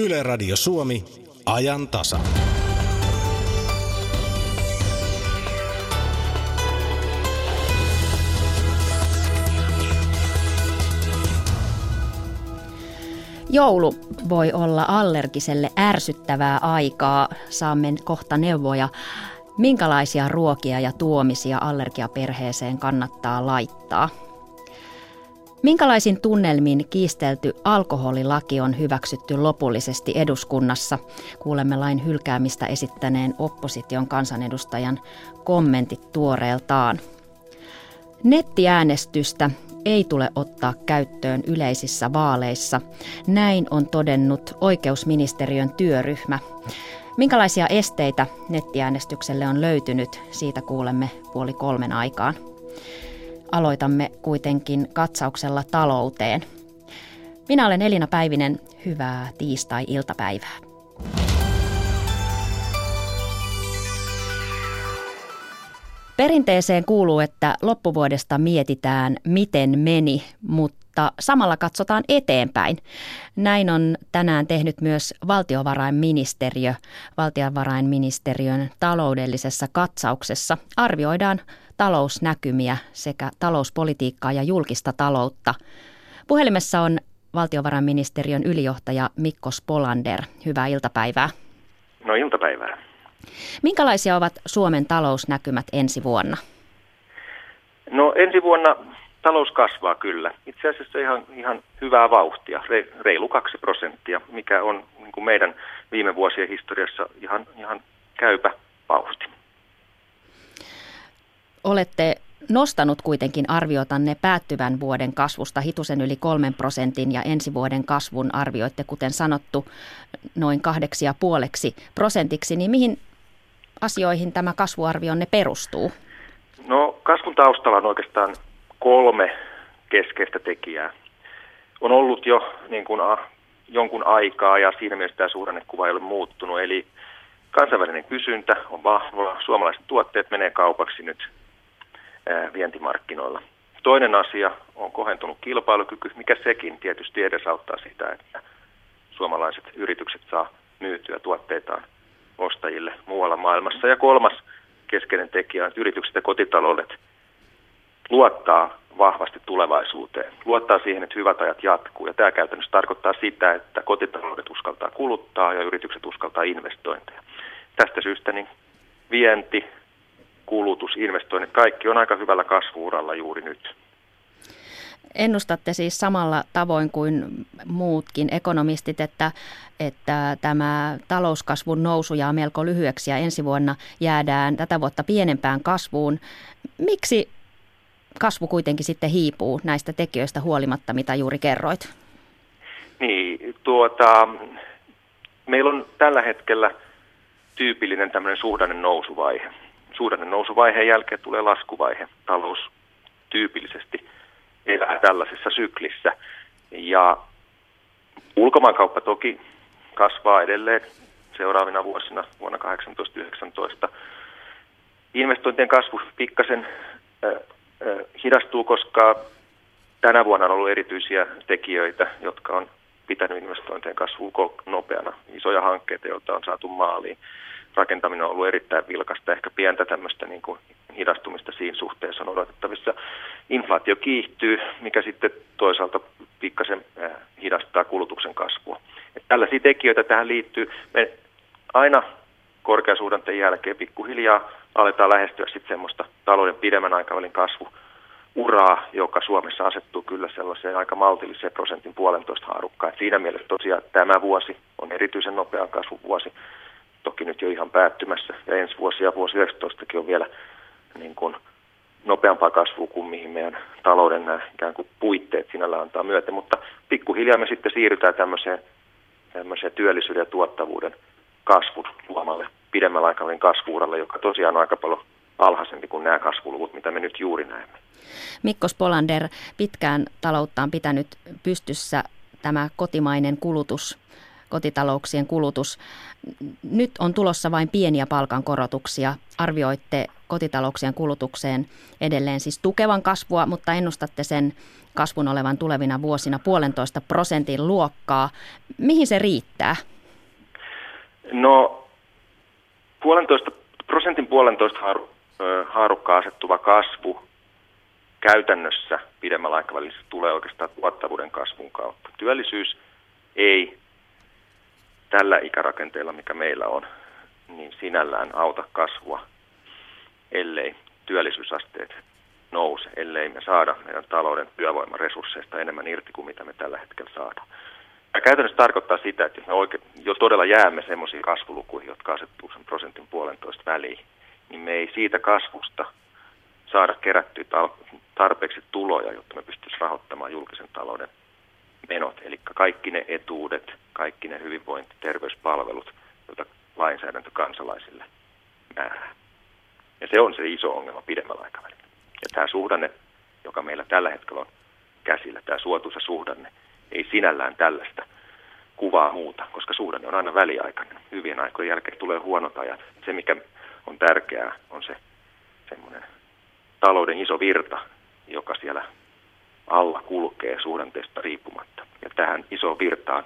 Yle Radio Suomi, ajan tasa. Joulu voi olla allergiselle ärsyttävää aikaa. Saamme kohta neuvoja, minkälaisia ruokia ja tuomisia allergiaperheeseen kannattaa laittaa. Minkälaisin tunnelmin kiistelty alkoholilaki on hyväksytty lopullisesti eduskunnassa? Kuulemme lain hylkäämistä esittäneen opposition kansanedustajan kommentit tuoreeltaan. Nettiäänestystä ei tule ottaa käyttöön yleisissä vaaleissa. Näin on todennut oikeusministeriön työryhmä. Minkälaisia esteitä nettiäänestykselle on löytynyt, siitä kuulemme puoli kolmen aikaan. Aloitamme kuitenkin katsauksella talouteen. Minä olen Elina Päivinen. Hyvää tiistai-iltapäivää. Perinteeseen kuuluu, että loppuvuodesta mietitään, miten meni, mutta samalla katsotaan eteenpäin. Näin on tänään tehnyt myös valtiovarainministeriö. Valtiovarainministeriön taloudellisessa katsauksessa arvioidaan talousnäkymiä sekä talouspolitiikkaa ja julkista taloutta. Puhelimessa on valtiovarainministeriön ylijohtaja Mikko Spolander. Hyvää iltapäivää. No iltapäivää. Minkälaisia ovat Suomen talousnäkymät ensi vuonna? No ensi vuonna talous kasvaa kyllä. Itse asiassa ihan, ihan hyvää vauhtia, reilu kaksi prosenttia, mikä on niin kuin meidän viime vuosien historiassa ihan, ihan käypä vauhti. Olette nostanut kuitenkin arviotanne päättyvän vuoden kasvusta hitusen yli kolmen prosentin ja ensi vuoden kasvun arvioitte, kuten sanottu, noin kahdeksi ja puoleksi prosentiksi, niin mihin asioihin tämä kasvuarvionne perustuu? No kasvun taustalla on oikeastaan kolme keskeistä tekijää. On ollut jo niin kuin, a, jonkun aikaa ja siinä mielessä tämä suhdannekuva ei ole muuttunut. Eli kansainvälinen kysyntä on vahvaa, suomalaiset tuotteet menee kaupaksi nyt vientimarkkinoilla. Toinen asia on kohentunut kilpailukyky, mikä sekin tietysti edesauttaa sitä, että suomalaiset yritykset saa myytyä tuotteitaan ostajille muualla maailmassa. Ja kolmas keskeinen tekijä on, että yritykset ja kotitaloudet luottaa vahvasti tulevaisuuteen. Luottaa siihen, että hyvät ajat jatkuu. Ja tämä käytännössä tarkoittaa sitä, että kotitaloudet uskaltaa kuluttaa ja yritykset uskaltaa investointeja. Tästä syystä niin vienti, kulutus, investoinnit, kaikki on aika hyvällä kasvuuralla juuri nyt. Ennustatte siis samalla tavoin kuin muutkin ekonomistit, että, että tämä talouskasvun nousu jää melko lyhyeksi ja ensi vuonna jäädään tätä vuotta pienempään kasvuun. Miksi kasvu kuitenkin sitten hiipuu näistä tekijöistä huolimatta, mitä juuri kerroit? Niin, tuota, meillä on tällä hetkellä tyypillinen tämmöinen suhdannen nousuvaihe. Suhdannen nousuvaiheen jälkeen tulee laskuvaihe. Talous tyypillisesti elää tällaisessa syklissä. Ja ulkomaankauppa toki kasvaa edelleen seuraavina vuosina, vuonna 2018-2019. Investointien kasvu pikkasen äh, äh, hidastuu, koska tänä vuonna on ollut erityisiä tekijöitä, jotka on pitänyt investointien kasvua nopeana. Isoja hankkeita, joita on saatu maaliin. Rakentaminen on ollut erittäin vilkasta, ehkä pientä tämmöistä niin kuin hidastumista siinä suhteessa on odotettavissa. Inflaatio kiihtyy, mikä sitten toisaalta pikkasen äh, hidastaa kulutuksen kasvua. Et tällaisia tekijöitä tähän liittyy. Me aina korkeasuhdanteen jälkeen pikkuhiljaa aletaan lähestyä sitten semmoista talouden pidemmän aikavälin kasvu uraa, joka Suomessa asettuu kyllä sellaiseen aika maltilliseen prosentin puolentoista haarukkaan. Siinä mielessä tosiaan tämä vuosi on erityisen nopea kasvuvuosi, toki nyt jo ihan päättymässä, ja ensi vuosi ja vuosi 19 on vielä niin kuin nopeampaa kasvua kuin mihin meidän talouden nämä ikään kuin puitteet sinällä antaa myöten, mutta pikkuhiljaa me sitten siirrytään tämmöiseen, tämmöiseen työllisyyden ja tuottavuuden kasvun luomalle pidemmällä aikavälin kasvuuralle, joka tosiaan on aika paljon alhaisempi kuin nämä kasvuluvut, mitä me nyt juuri näemme. Mikko Spolander, pitkään taloutta on pitänyt pystyssä tämä kotimainen kulutus kotitalouksien kulutus. Nyt on tulossa vain pieniä palkankorotuksia. Arvioitte kotitalouksien kulutukseen edelleen siis tukevan kasvua, mutta ennustatte sen kasvun olevan tulevina vuosina puolentoista prosentin luokkaa. Mihin se riittää? No puolentoista, prosentin puolentoista haaru, haarukka asettuva kasvu käytännössä pidemmällä aikavälillä tulee oikeastaan tuottavuuden kasvun kautta. Työllisyys ei tällä ikärakenteella, mikä meillä on, niin sinällään auta kasvua, ellei työllisyysasteet nouse, ellei me saada meidän talouden työvoimaresursseista enemmän irti kuin mitä me tällä hetkellä saadaan. Ja käytännössä tarkoittaa sitä, että jos me oikein, jo todella jäämme semmoisiin kasvulukuihin, jotka asettuu sen prosentin puolentoista väliin, niin me ei siitä kasvusta saada kerättyä tarpeeksi tuloja, jotta me pystyisimme rahoittamaan julkisen talouden menot, eli kaikki ne etuudet, kaikki ne hyvinvointi- terveyspalvelut, joita lainsäädäntö kansalaisille määrää. Ja se on se iso ongelma pidemmällä aikavälillä. Ja tämä suhdanne, joka meillä tällä hetkellä on käsillä, tämä suotuisa suhdanne, ei sinällään tällaista kuvaa muuta, koska suhdanne on aina väliaikainen. Hyvien aikojen jälkeen tulee huonot ajat. Se, mikä on tärkeää, on se semmoinen talouden iso virta, joka siellä alla kulkee suhdanteesta riippumatta. Ja tähän isoon virtaan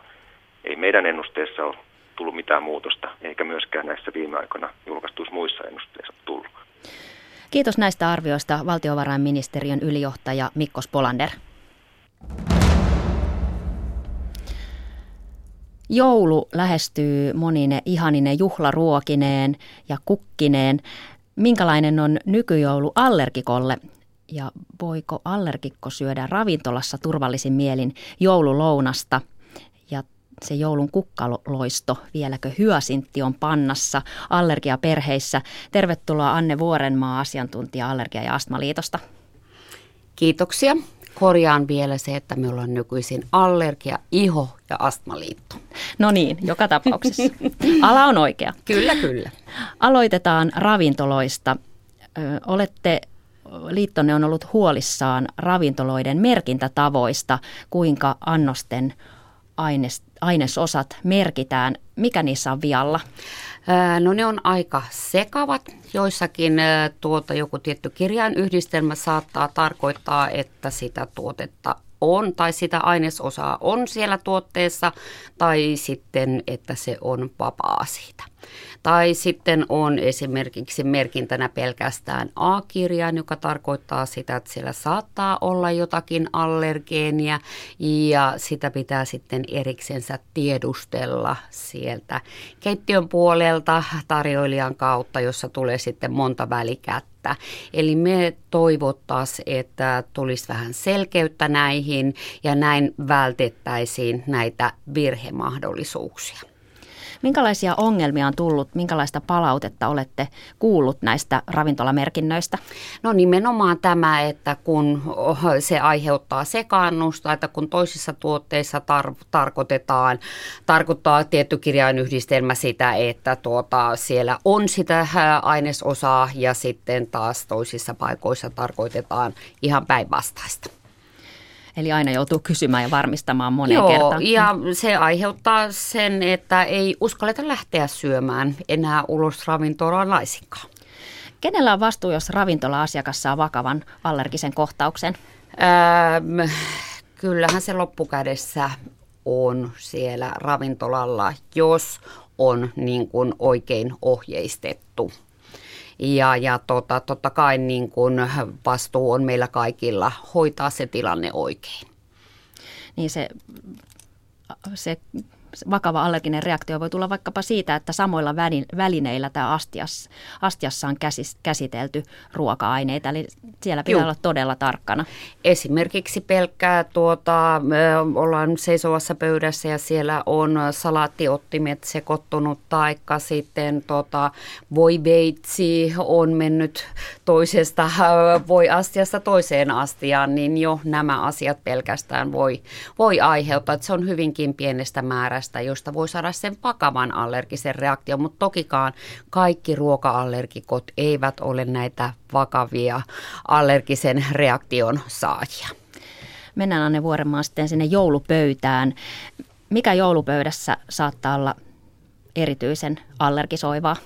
ei meidän ennusteessa ole tullut mitään muutosta, eikä myöskään näissä viime aikoina julkaistuissa muissa ennusteissa tullut. Kiitos näistä arvioista valtiovarainministeriön ylijohtaja Mikko Spolander. Joulu lähestyy monine ihanine juhlaruokineen ja kukkineen. Minkälainen on nykyjoulu allergikolle? Ja voiko allergikko syödä ravintolassa turvallisin mielin joululounasta? Ja se joulun kukkaloisto, vieläkö hyasintti on pannassa allergiaperheissä? Tervetuloa Anne Vuorenmaa, asiantuntija Allergia- ja Astmaliitosta. Kiitoksia. Korjaan vielä se, että me ollaan nykyisin allergia, iho ja astmaliitto. No niin, joka tapauksessa. Ala on oikea. Kyllä, kyllä. Aloitetaan ravintoloista. Ö, olette liittonne on ollut huolissaan ravintoloiden merkintätavoista, kuinka annosten aines, ainesosat merkitään. Mikä niissä on vialla? No ne on aika sekavat. Joissakin tuota, joku tietty kirjainyhdistelmä saattaa tarkoittaa, että sitä tuotetta on tai sitä ainesosaa on siellä tuotteessa tai sitten, että se on vapaa siitä. Tai sitten on esimerkiksi merkintänä pelkästään A-kirjain, joka tarkoittaa sitä, että siellä saattaa olla jotakin allergeenia ja sitä pitää sitten eriksensä tiedustella sieltä keittiön puolelta tarjoilijan kautta, jossa tulee sitten monta välikättä. Eli me toivottaisiin, että tulisi vähän selkeyttä näihin ja näin vältettäisiin näitä virhemahdollisuuksia. Minkälaisia ongelmia on tullut, minkälaista palautetta olette kuullut näistä ravintolamerkinnöistä? No nimenomaan tämä, että kun se aiheuttaa sekaannusta, että kun toisissa tuotteissa tar- tarkoitetaan, tarkoittaa tietty kirjainyhdistelmä sitä, että tuota, siellä on sitä ainesosaa ja sitten taas toisissa paikoissa tarkoitetaan ihan päinvastaista. Eli aina joutuu kysymään ja varmistamaan moneen Joo, kertaan. ja se aiheuttaa sen, että ei uskalleta lähteä syömään enää ulos ravintolaan laisinkaan. Kenellä on vastuu, jos ravintola-asiakas saa vakavan allergisen kohtauksen? Öö, kyllähän se loppukädessä on siellä ravintolalla, jos on niin kuin oikein ohjeistettu ja, ja tota, totta kai niin kun vastuu on meillä kaikilla hoitaa se tilanne oikein. Niin se, se vakava allerginen reaktio voi tulla vaikkapa siitä, että samoilla välineillä tämä astias, astiassa on käsis, käsitelty ruoka-aineita, eli siellä pitää Juh. olla todella tarkkana. Esimerkiksi pelkkää, tuota, ollaan seisovassa pöydässä ja siellä on salaattiottimet sekoittunut, taikka sitten tuota, veitsi on mennyt toisesta voi astiasta toiseen astiaan, niin jo nämä asiat pelkästään voi, voi aiheuttaa, että se on hyvinkin pienestä määrästä ruoasta, josta voi saada sen vakavan allergisen reaktion, mutta tokikaan kaikki ruoka-allergikot eivät ole näitä vakavia allergisen reaktion saajia. Mennään Anne Vuorenmaa sitten sinne joulupöytään. Mikä joulupöydässä saattaa olla erityisen allergisoivaa?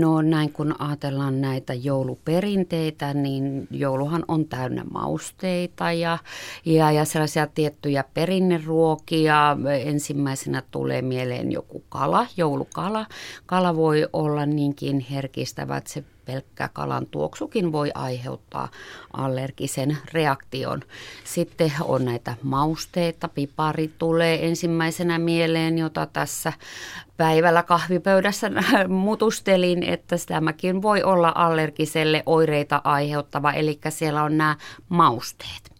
No näin kun ajatellaan näitä jouluperinteitä, niin jouluhan on täynnä mausteita ja, ja, ja sellaisia tiettyjä perinneruokia. Ensimmäisenä tulee mieleen joku kala, joulukala. Kala voi olla niinkin herkistävä, että se pelkkä kalan tuoksukin voi aiheuttaa allergisen reaktion. Sitten on näitä mausteita, pipari tulee ensimmäisenä mieleen, jota tässä päivällä kahvipöydässä mutustelin, että tämäkin voi olla allergiselle oireita aiheuttava, eli siellä on nämä mausteet.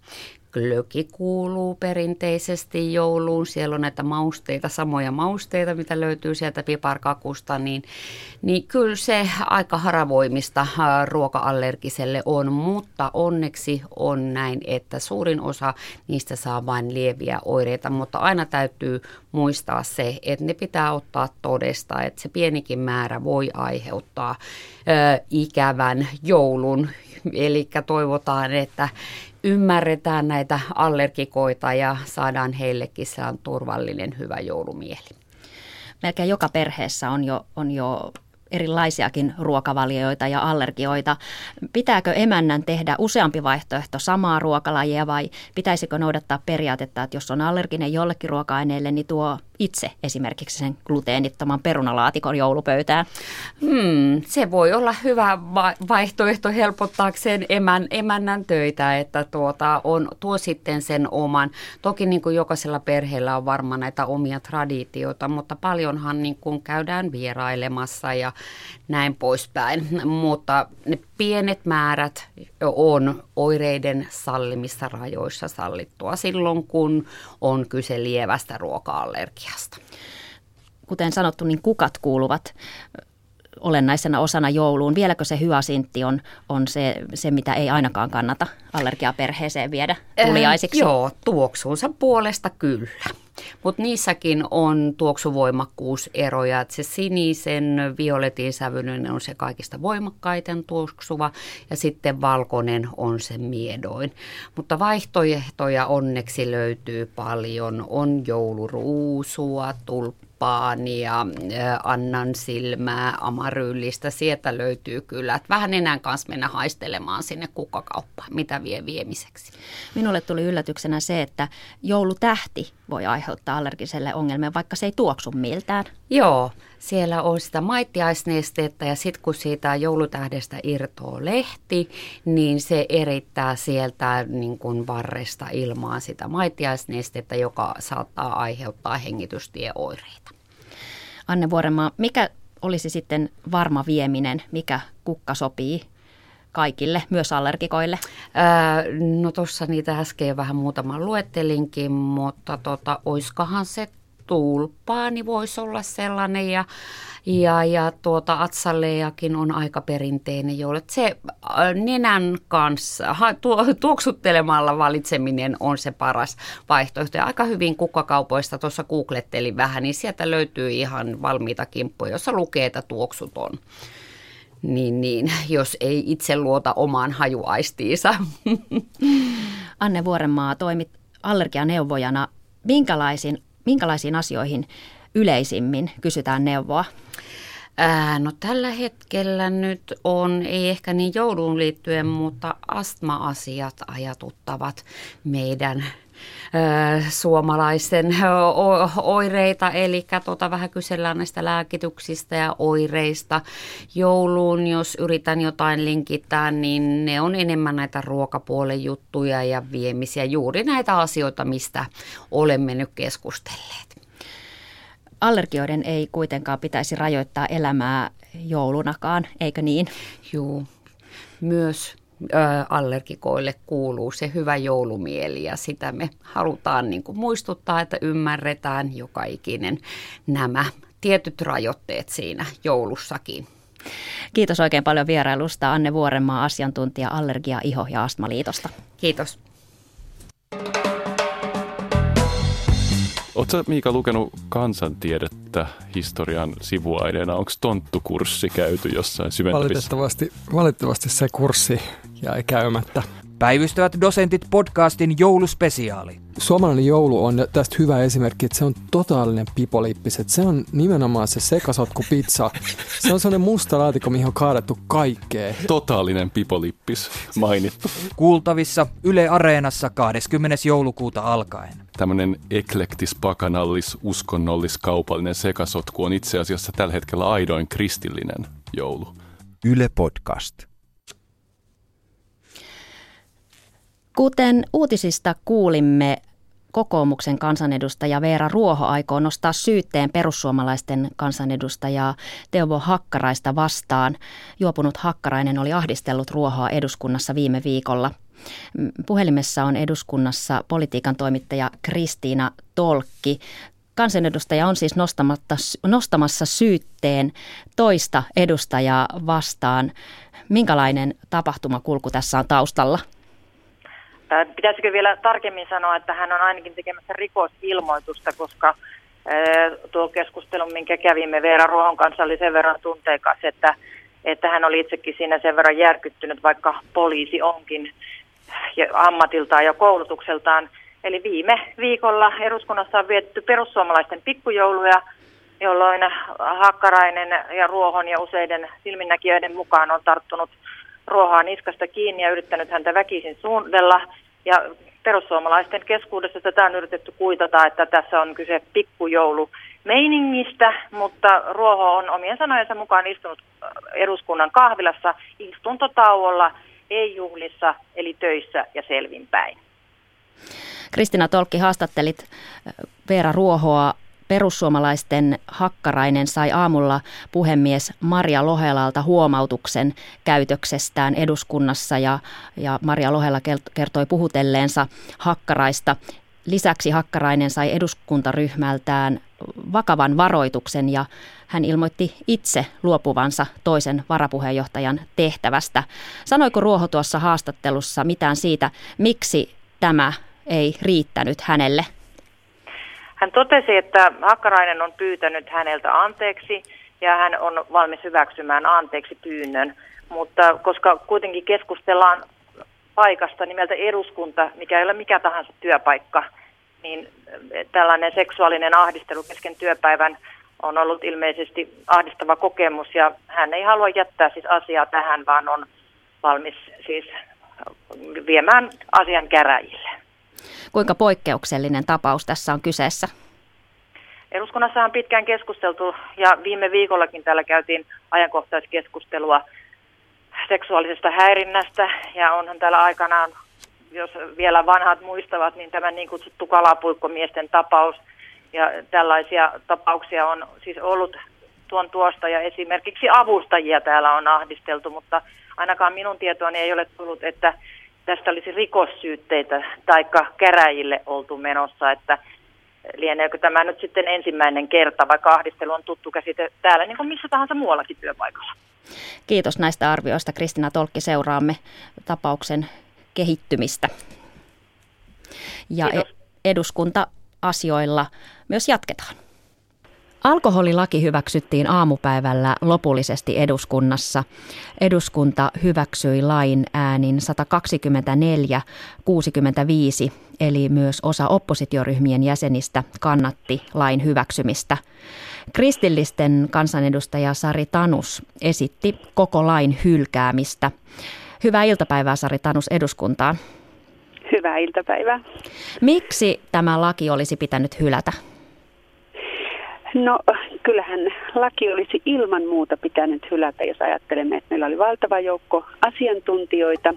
Glöki kuuluu perinteisesti jouluun. Siellä on näitä mausteita, samoja mausteita, mitä löytyy sieltä piparkakusta, niin, niin kyllä se aika haravoimista äh, ruoka-allergiselle on, mutta onneksi on näin, että suurin osa niistä saa vain lieviä oireita, mutta aina täytyy muistaa se, että ne pitää ottaa todesta, että se pienikin määrä voi aiheuttaa ö, ikävän joulun. Eli toivotaan, että ymmärretään näitä allergikoita ja saadaan heillekin sellainen turvallinen, hyvä joulumieli. Melkein joka perheessä on jo, on jo erilaisiakin ruokavalioita ja allergioita. Pitääkö emännän tehdä useampi vaihtoehto samaa ruokalajia vai pitäisikö noudattaa periaatetta, että jos on allerginen jollekin ruoka-aineelle, niin tuo itse esimerkiksi sen gluteenittoman perunalaatikon joulupöytään? Hmm, se voi olla hyvä vaihtoehto helpottaakseen emän, emännän töitä, että tuota, on, tuo sitten sen oman. Toki niin kuin jokaisella perheellä on varmaan näitä omia traditioita, mutta paljonhan niin kuin käydään vierailemassa ja näin poispäin. Mutta ne pienet määrät on oireiden sallimissa rajoissa sallittua silloin, kun on kyse lievästä ruoka-allergiasta. Kuten sanottu, niin kukat kuuluvat olennaisena osana jouluun. Vieläkö se hyasintti on, on se, se, mitä ei ainakaan kannata allergiaperheeseen viedä tuliaisiksi? Äh, joo, tuoksuunsa puolesta kyllä. Mutta niissäkin on tuoksuvoimakkuuseroja. Et se sinisen violetin sävyinen on se kaikista voimakkaiten tuoksuva ja sitten valkoinen on se miedoin. Mutta vaihtoehtoja onneksi löytyy paljon. On jouluruusua, tulppa ja Annan silmää, amaryllistä, sieltä löytyy kyllä. Että vähän enää kanssa mennä haistelemaan sinne kukkakauppaan, mitä vie viemiseksi. Minulle tuli yllätyksenä se, että joulutähti voi aiheuttaa allergiselle ongelmia, vaikka se ei tuoksu miltään. Joo, siellä on sitä maittiaisnestettä ja sitten kun siitä joulutähdestä irtoo lehti, niin se erittää sieltä niin kuin varresta ilmaan sitä maittiaisnestettä, joka saattaa aiheuttaa hengitystieoireita. Anne Vuorenmaa, mikä olisi sitten varma vieminen, mikä kukka sopii kaikille, myös allergikoille? Ää, no tuossa niitä äsken vähän muutaman luettelinkin, mutta tota, oiskahan se tulpaani voisi olla sellainen ja, ja, ja tuota atsallejakin on aika perinteinen joulu. Se nenän kanssa tuo, tuoksuttelemalla valitseminen on se paras vaihtoehto. Ja aika hyvin kukkakaupoista tuossa googlettelin vähän, niin sieltä löytyy ihan valmiita kimppuja, jossa lukee, että tuoksut on niin, niin, jos ei itse luota omaan hajuaistiinsa. Anne Vuorenmaa toimit allergianeuvojana. Minkälaisin, minkälaisiin asioihin yleisimmin kysytään neuvoa? Ää, no tällä hetkellä nyt on, ei ehkä niin jouluun liittyen, mutta astma-asiat ajatuttavat meidän suomalaisten oireita, eli tuota, vähän kysellään näistä lääkityksistä ja oireista. Jouluun, jos yritän jotain linkittää, niin ne on enemmän näitä ruokapuolen juttuja ja viemisiä, juuri näitä asioita, mistä olemme nyt keskustelleet. Allergioiden ei kuitenkaan pitäisi rajoittaa elämää joulunakaan, eikö niin? Joo, myös allergikoille kuuluu se hyvä joulumieli ja sitä me halutaan niin kuin muistuttaa, että ymmärretään joka ikinen nämä tietyt rajoitteet siinä joulussakin. Kiitos oikein paljon vierailusta Anne Vuorenmaa, asiantuntija Allergia, Iho ja Astmaliitosta. Kiitos. Oletko Miika lukenut kansantiedettä historian sivuaineena? Onko tonttukurssi käyty jossain syventävissä? Valitettavasti, valitettavasti se kurssi jäi käymättä. Päivystävät dosentit podcastin jouluspesiaali. suomalainen joulu on tästä hyvä esimerkki, että se on totaalinen pipolippis. Että se on nimenomaan se sekasotku pizza. Se on sellainen musta laatikko, mihin on kaadettu kaikkea. Totaalinen pipolippis mainittu. Kuultavissa Yle Areenassa 20. joulukuuta alkaen. Tämmöinen eklektis, pakanallis, uskonnollis, kaupallinen sekasotku on itse asiassa tällä hetkellä aidoin kristillinen joulu. Yle Podcast. Kuten uutisista kuulimme, kokoomuksen kansanedustaja Veera Ruoho aikoo nostaa syytteen perussuomalaisten kansanedustajaa Teuvo Hakkaraista vastaan. Juopunut Hakkarainen oli ahdistellut Ruohoa eduskunnassa viime viikolla. Puhelimessa on eduskunnassa politiikan toimittaja Kristiina Tolkki. Kansanedustaja on siis nostamassa syytteen toista edustajaa vastaan. Minkälainen tapahtumakulku tässä on taustalla? Pitäisikö vielä tarkemmin sanoa, että hän on ainakin tekemässä rikosilmoitusta, koska tuo keskustelu, minkä kävimme Veera Ruohon kanssa, oli sen verran tunteikas, että, että hän oli itsekin siinä sen verran järkyttynyt, vaikka poliisi onkin ammatiltaan ja koulutukseltaan. Eli viime viikolla eduskunnassa on vietetty perussuomalaisten pikkujouluja, jolloin Hakkarainen ja Ruohon ja useiden silminnäkijöiden mukaan on tarttunut – ruohaa niskasta kiinni ja yrittänyt häntä väkisin suundella. Ja perussuomalaisten keskuudessa tätä on yritetty kuitata, että tässä on kyse pikkujoulu meiningistä, mutta Ruoho on omien sanojensa mukaan istunut äh, eduskunnan kahvilassa istuntotauolla, ei juhlissa, eli töissä ja selvinpäin. Kristina Tolkki, haastattelit äh, Veera Ruohoa perussuomalaisten Hakkarainen sai aamulla puhemies Maria Lohelalta huomautuksen käytöksestään eduskunnassa ja, ja Maria Lohela kertoi puhutelleensa Hakkaraista. Lisäksi Hakkarainen sai eduskuntaryhmältään vakavan varoituksen ja hän ilmoitti itse luopuvansa toisen varapuheenjohtajan tehtävästä. Sanoiko Ruoho tuossa haastattelussa mitään siitä, miksi tämä ei riittänyt hänelle? Hän totesi, että Hakkarainen on pyytänyt häneltä anteeksi ja hän on valmis hyväksymään anteeksi pyynnön. Mutta koska kuitenkin keskustellaan paikasta nimeltä eduskunta, mikä ei ole mikä tahansa työpaikka, niin tällainen seksuaalinen ahdistelu kesken työpäivän on ollut ilmeisesti ahdistava kokemus ja hän ei halua jättää siis asiaa tähän, vaan on valmis siis viemään asian käräjille. Kuinka poikkeuksellinen tapaus tässä on kyseessä? Eduskunnassa on pitkään keskusteltu ja viime viikollakin täällä käytiin ajankohtaiskeskustelua seksuaalisesta häirinnästä ja onhan täällä aikanaan, jos vielä vanhat muistavat, niin tämä niin kutsuttu kalapuikkomiesten tapaus ja tällaisia tapauksia on siis ollut tuon tuosta ja esimerkiksi avustajia täällä on ahdisteltu, mutta ainakaan minun tietoani ei ole tullut, että tästä olisi rikossyytteitä tai käräjille oltu menossa, että lieneekö tämä nyt sitten ensimmäinen kerta, vaikka ahdistelu on tuttu käsite täällä niin kuin missä tahansa muuallakin työpaikalla. Kiitos näistä arvioista. Kristina Tolkki, seuraamme tapauksen kehittymistä. Ja Kiitos. eduskunta-asioilla myös jatketaan. Alkoholilaki hyväksyttiin aamupäivällä lopullisesti eduskunnassa. Eduskunta hyväksyi lain äänin 124-65, eli myös osa oppositioryhmien jäsenistä kannatti lain hyväksymistä. Kristillisten kansanedustaja Sari Tanus esitti koko lain hylkäämistä. Hyvää iltapäivää Sari Tanus eduskuntaan. Hyvää iltapäivää. Miksi tämä laki olisi pitänyt hylätä? No kyllähän laki olisi ilman muuta pitänyt hylätä, jos ajattelemme, että meillä oli valtava joukko asiantuntijoita,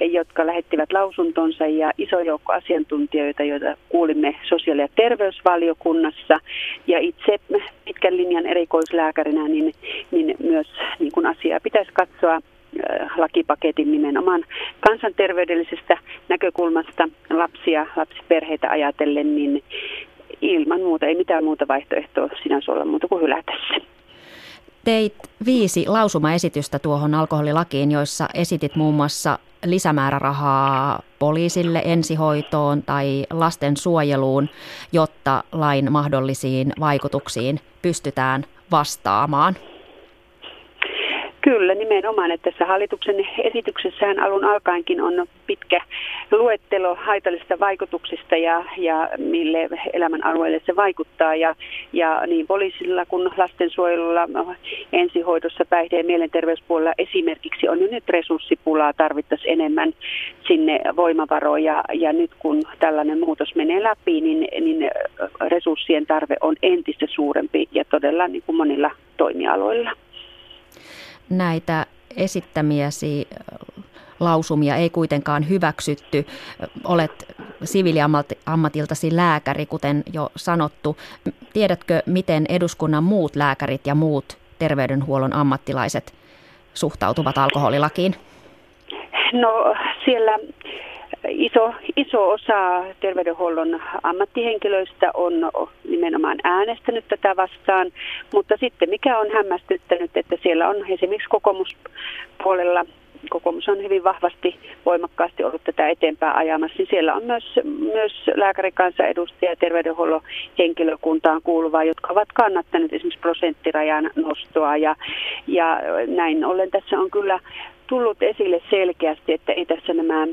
jotka lähettivät lausuntonsa ja iso joukko asiantuntijoita, joita kuulimme sosiaali- ja terveysvaliokunnassa. Ja itse pitkän linjan erikoislääkärinä, niin, niin myös niin kun asiaa pitäisi katsoa äh, lakipaketin nimenomaan kansanterveydellisestä näkökulmasta lapsia, lapsiperheitä ajatellen, niin, ilman muuta, ei mitään muuta vaihtoehtoa sinänsä olla muuta kuin hylätä se. Teit viisi lausumaesitystä tuohon alkoholilakiin, joissa esitit muun muassa lisämäärärahaa poliisille, ensihoitoon tai lasten suojeluun, jotta lain mahdollisiin vaikutuksiin pystytään vastaamaan. Kyllä, nimenomaan. Että tässä hallituksen esityksessähän alun alkaenkin on pitkä luettelo haitallisista vaikutuksista ja, ja mille elämän alueelle se vaikuttaa. Ja, ja niin poliisilla kuin lastensuojelulla, ensihoidossa, päihde- ja mielenterveyspuolella esimerkiksi on jo nyt resurssipulaa, tarvittaisiin enemmän sinne voimavaroja. Ja nyt kun tällainen muutos menee läpi, niin, niin resurssien tarve on entistä suurempi ja todella niin kuin monilla toimialoilla näitä esittämiäsi lausumia ei kuitenkaan hyväksytty. Olet siviiliammatiltasi lääkäri, kuten jo sanottu. Tiedätkö, miten eduskunnan muut lääkärit ja muut terveydenhuollon ammattilaiset suhtautuvat alkoholilakiin? No siellä iso, iso osa terveydenhuollon ammattihenkilöistä on nimenomaan äänestänyt tätä vastaan, mutta sitten mikä on hämmästyttänyt, että siellä on esimerkiksi kokoomuspuolella kokoomus on hyvin vahvasti, voimakkaasti ollut tätä eteenpäin ajamassa, niin siellä on myös, myös lääkärikansanedustaja ja terveydenhuollon henkilökuntaan kuuluvaa, jotka ovat kannattaneet esimerkiksi prosenttirajan nostoa. Ja, ja näin ollen tässä on kyllä tullut esille selkeästi, että ei tässä nämä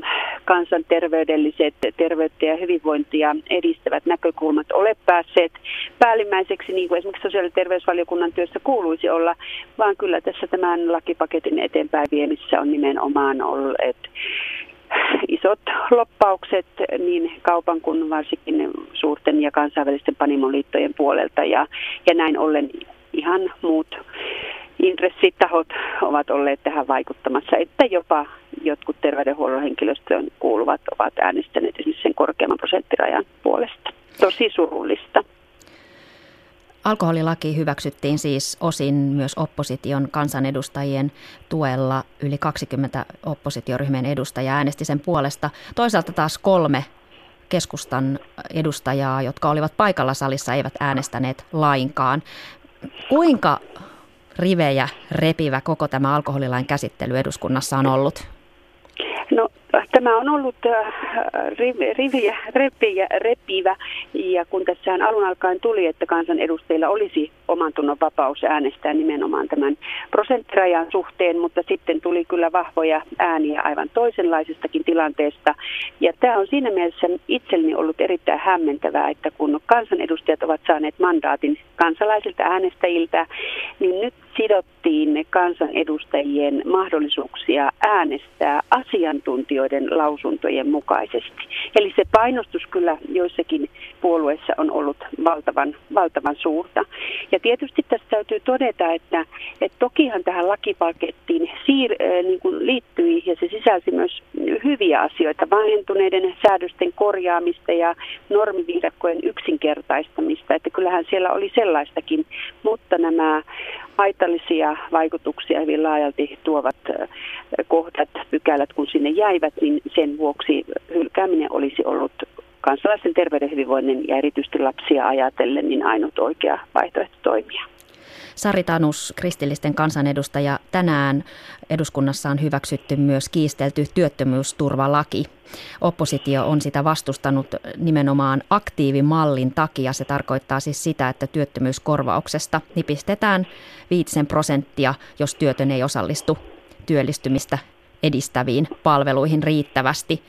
kansanterveydelliset terveyttä ja hyvinvointia edistävät näkökulmat ole päässeet päällimmäiseksi, niin kuin esimerkiksi sosiaali- ja terveysvaliokunnan työssä kuuluisi olla, vaan kyllä tässä tämän lakipaketin eteenpäin viemissä on nimenomaan ollut, isot loppaukset niin kaupan kuin varsinkin suurten ja kansainvälisten panimoliittojen puolelta. Ja, ja näin ollen ihan muut intressitahot ovat olleet tähän vaikuttamassa, että jopa jotkut terveydenhuollon henkilöstöön kuuluvat ovat äänestäneet esimerkiksi sen korkeamman prosenttirajan puolesta. Tosi surullista. Alkoholilaki hyväksyttiin siis osin myös opposition kansanedustajien tuella. Yli 20 oppositioryhmien edustajaa äänesti sen puolesta. Toisaalta taas kolme keskustan edustajaa, jotka olivat paikalla salissa, eivät äänestäneet lainkaan. Kuinka rivejä repivä koko tämä alkoholilain käsittely eduskunnassa on ollut? No Tämä on ollut äh, riviä, repiä, repivä ja kun tässä alun alkaen tuli, että kansanedustajilla olisi oman tunnon vapaus äänestää nimenomaan tämän prosenttirajan suhteen, mutta sitten tuli kyllä vahvoja ääniä aivan toisenlaisestakin tilanteesta. Ja tämä on siinä mielessä itselleni ollut erittäin hämmentävää, että kun kansanedustajat ovat saaneet mandaatin kansalaisilta äänestäjiltä, niin nyt sidottiin kansanedustajien mahdollisuuksia äänestää asiantuntijoiden lausuntojen mukaisesti. Eli se painostus kyllä joissakin puolueissa on ollut valtavan, valtavan suurta. Ja tietysti tässä täytyy todeta, että, että tokihan tähän lakipakettiin siir, niin kuin liittyi ja se sisälsi myös hyviä asioita, vanhentuneiden säädösten korjaamista ja normiviidakkojen yksinkertaistamista, että kyllähän siellä oli sellaistakin, mutta nämä haitallisia vaikutuksia hyvin laajalti tuovat kohdat, pykälät, kun sinne jäivät, niin sen vuoksi hylkääminen olisi ollut kansalaisten terveyden hyvinvoinnin ja erityisesti lapsia ajatellen niin ainut oikea vaihtoehto toimia. Sari Tanus, kristillisten kansanedustaja, tänään eduskunnassa on hyväksytty myös kiistelty työttömyysturvalaki. Oppositio on sitä vastustanut nimenomaan aktiivimallin takia. Se tarkoittaa siis sitä, että työttömyyskorvauksesta nipistetään 5 prosenttia, jos työtön ei osallistu työllistymistä edistäviin palveluihin riittävästi.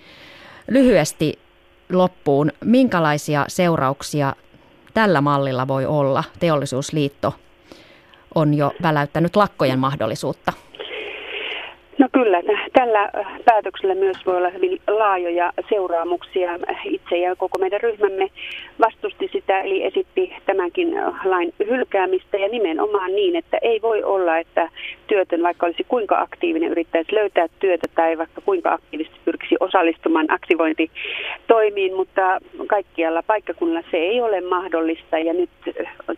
Lyhyesti loppuun, minkälaisia seurauksia tällä mallilla voi olla? Teollisuusliitto on jo väläyttänyt lakkojen mahdollisuutta. No kyllä, tällä päätöksellä myös voi olla hyvin laajoja seuraamuksia. Itse ja koko meidän ryhmämme vastusti sitä, eli esitti tämänkin lain hylkäämistä. Ja nimenomaan niin, että ei voi olla, että työtön, vaikka olisi kuinka aktiivinen, yrittäisi löytää työtä tai vaikka kuinka aktiivisesti pyrkisi osallistumaan aktivointitoimiin, mutta kaikkialla paikkakunnalla se ei ole mahdollista. Ja nyt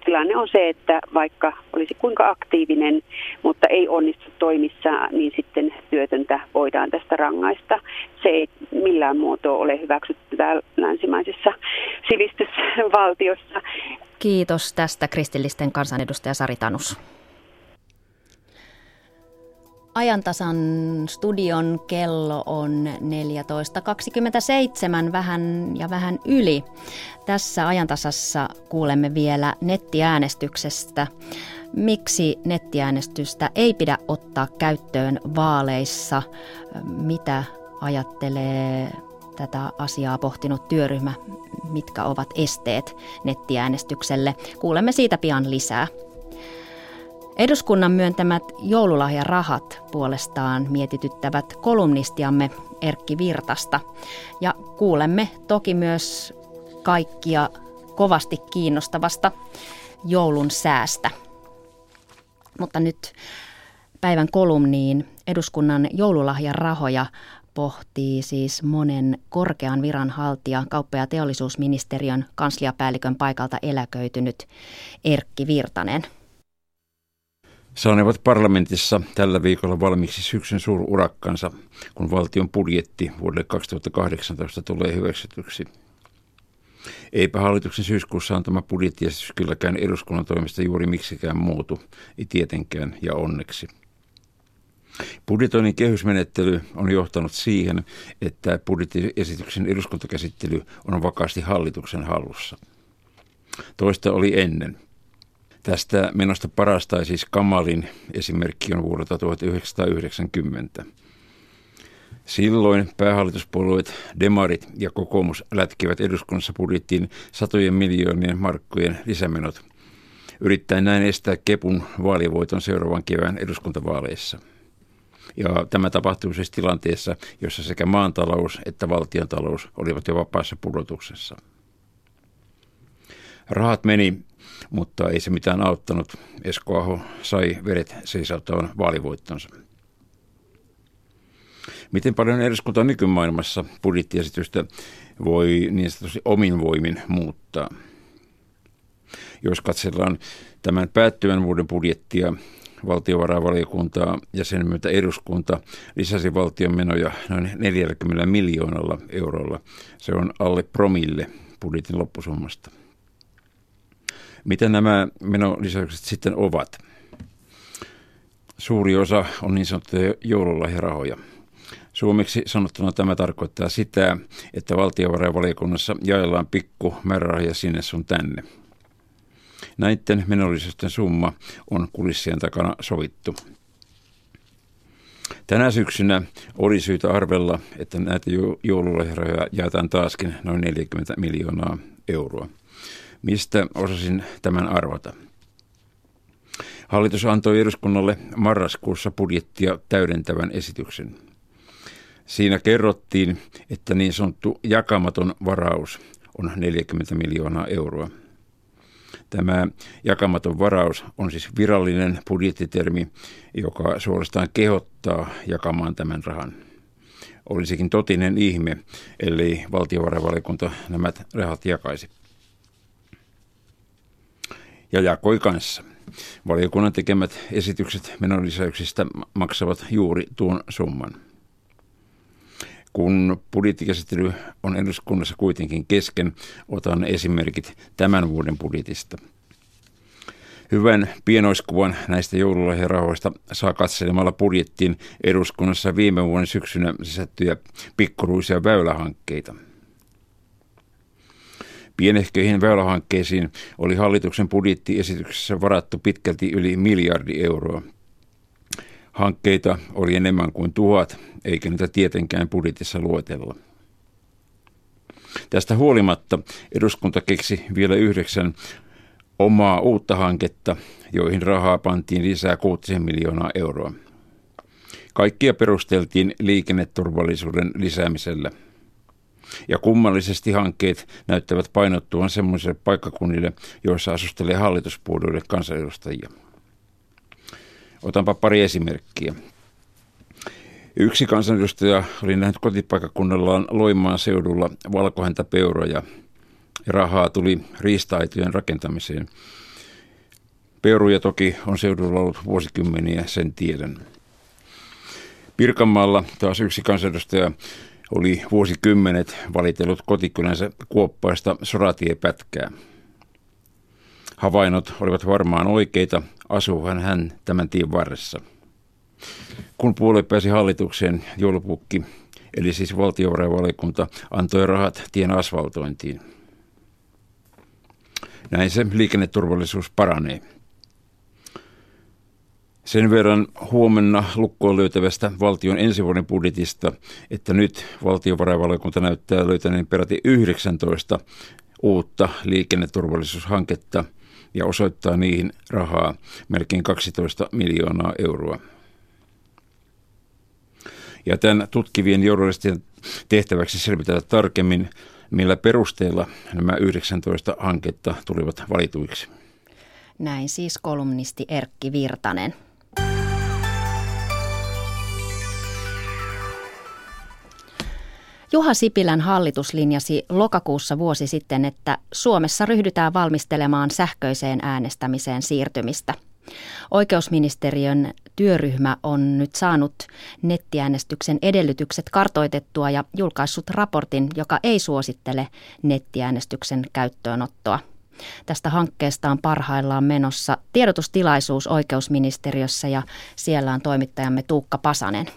tilanne on se, että vaikka olisi kuinka aktiivinen, mutta ei onnistu toimissa, niin sitten työtöntä voidaan tästä rangaista. Se ei millään muotoa ole hyväksytty täällä länsimaisessa sivistysvaltiossa. Kiitos tästä kristillisten kansanedustaja Sari Tanus. Ajantasan studion kello on 14.27 vähän ja vähän yli. Tässä ajantasassa kuulemme vielä nettiäänestyksestä. Miksi nettiäänestystä ei pidä ottaa käyttöön vaaleissa, mitä ajattelee tätä asiaa pohtinut työryhmä, mitkä ovat esteet nettiäänestykselle. Kuulemme siitä pian lisää. Eduskunnan myöntämät joululahjarahat puolestaan mietityttävät kolumnistiamme Erkki Virtasta. Ja kuulemme toki myös kaikkia kovasti kiinnostavasta joulun säästä. Mutta nyt päivän kolumniin eduskunnan joululahjarahoja pohtii siis monen korkean viranhaltija, kauppa- ja teollisuusministeriön kansliapäällikön paikalta eläköitynyt Erkki Virtanen. Saanevat parlamentissa tällä viikolla valmiiksi syksyn suururakkansa, kun valtion budjetti vuodelle 2018 tulee hyväksytyksi. Eipä hallituksen syyskuussa antama budjettiesitys kylläkään eduskunnan toimesta juuri miksikään muutu, ei tietenkään ja onneksi. Budjetoinnin kehysmenettely on johtanut siihen, että budjettiesityksen eduskuntakäsittely on vakaasti hallituksen hallussa. Toista oli ennen. Tästä menosta parasta siis Kamalin esimerkki on vuodelta 1990. Silloin päähallituspuolueet, demarit ja kokoomus lätkivät eduskunnassa budjettiin satojen miljoonien markkojen lisämenot, yrittäen näin estää Kepun vaalivoiton seuraavan kevään eduskuntavaaleissa. Ja tämä tapahtui siis tilanteessa, jossa sekä maantalous että valtiontalous olivat jo vapaassa pudotuksessa. Rahat meni, mutta ei se mitään auttanut. Esko Aho sai vedet seisauttavan vaalivoittonsa. Miten paljon eduskunta nykymaailmassa budjettiesitystä voi niin sanotusti omin voimin muuttaa? Jos katsellaan tämän päättyvän vuoden budjettia, valtiovarainvaliokuntaa ja sen myötä eduskunta lisäsi valtion menoja noin 40 miljoonalla eurolla. Se on alle promille budjetin loppusummasta. Mitä nämä menolisäykset sitten ovat? Suuri osa on niin sanottuja joululahjarahoja. Suomeksi sanottuna tämä tarkoittaa sitä, että valtiovarainvaliokunnassa jaellaan pikku määrärahoja sinne sun tänne. Näiden menollisuuden summa on kulissien takana sovittu. Tänä syksynä oli syytä arvella, että näitä joululahjarahoja jaetaan taaskin noin 40 miljoonaa euroa. Mistä osasin tämän arvata? Hallitus antoi eduskunnalle marraskuussa budjettia täydentävän esityksen. Siinä kerrottiin, että niin sanottu jakamaton varaus on 40 miljoonaa euroa. Tämä jakamaton varaus on siis virallinen budjettitermi, joka suorastaan kehottaa jakamaan tämän rahan. Olisikin totinen ihme, ellei valtiovarainvaliokunta nämä rahat jakaisi. Ja jakoi kanssa. Valiokunnan tekemät esitykset menolisäyksistä maksavat juuri tuon summan kun budjettikäsittely on eduskunnassa kuitenkin kesken, otan esimerkit tämän vuoden budjetista. Hyvän pienoiskuvan näistä joululahjarahoista saa katselemalla budjettiin eduskunnassa viime vuoden syksynä sisältyjä pikkuruisia väylähankkeita. Pienehköihin väylähankkeisiin oli hallituksen budjettiesityksessä varattu pitkälti yli miljardi euroa – Hankkeita oli enemmän kuin tuhat, eikä niitä tietenkään budjetissa luetella. Tästä huolimatta eduskunta keksi vielä yhdeksän omaa uutta hanketta, joihin rahaa pantiin lisää 6 miljoonaa euroa. Kaikkia perusteltiin liikenneturvallisuuden lisäämisellä. Ja kummallisesti hankkeet näyttävät painottuvan semmoisille paikkakunnille, joissa asustelee hallituspuolueille kansanedustajia. Otanpa pari esimerkkiä. Yksi kansanedustaja oli nähnyt kotipaikakunnallaan Loimaan seudulla valkohäntä peuroja. Rahaa tuli riistaitojen rakentamiseen. Peuruja toki on seudulla ollut vuosikymmeniä, sen tiedän. Pirkanmaalla taas yksi kansanedustaja oli vuosikymmenet valitellut kotikylänsä kuoppaista soratiepätkää. Havainnot olivat varmaan oikeita, asuuhan hän tämän tien varressa. Kun puolue pääsi hallitukseen, joulupukki, eli siis valtiovarainvaliokunta, antoi rahat tien asfaltointiin. Näin se liikenneturvallisuus paranee. Sen verran huomenna lukkoon löytävästä valtion ensi vuoden budjetista, että nyt valtiovarainvaliokunta näyttää löytäneen peräti 19 uutta liikenneturvallisuushanketta ja osoittaa niihin rahaa melkein 12 miljoonaa euroa. Ja tämän tutkivien journalistien tehtäväksi selvitellä tarkemmin, millä perusteella nämä 19 hanketta tulivat valituiksi. Näin siis kolumnisti Erkki Virtanen. Juha Sipilän hallitus linjasi lokakuussa vuosi sitten, että Suomessa ryhdytään valmistelemaan sähköiseen äänestämiseen siirtymistä. Oikeusministeriön työryhmä on nyt saanut nettiäänestyksen edellytykset kartoitettua ja julkaissut raportin, joka ei suosittele nettiäänestyksen käyttöönottoa. Tästä hankkeesta on parhaillaan menossa tiedotustilaisuus oikeusministeriössä ja siellä on toimittajamme Tuukka Pasanen.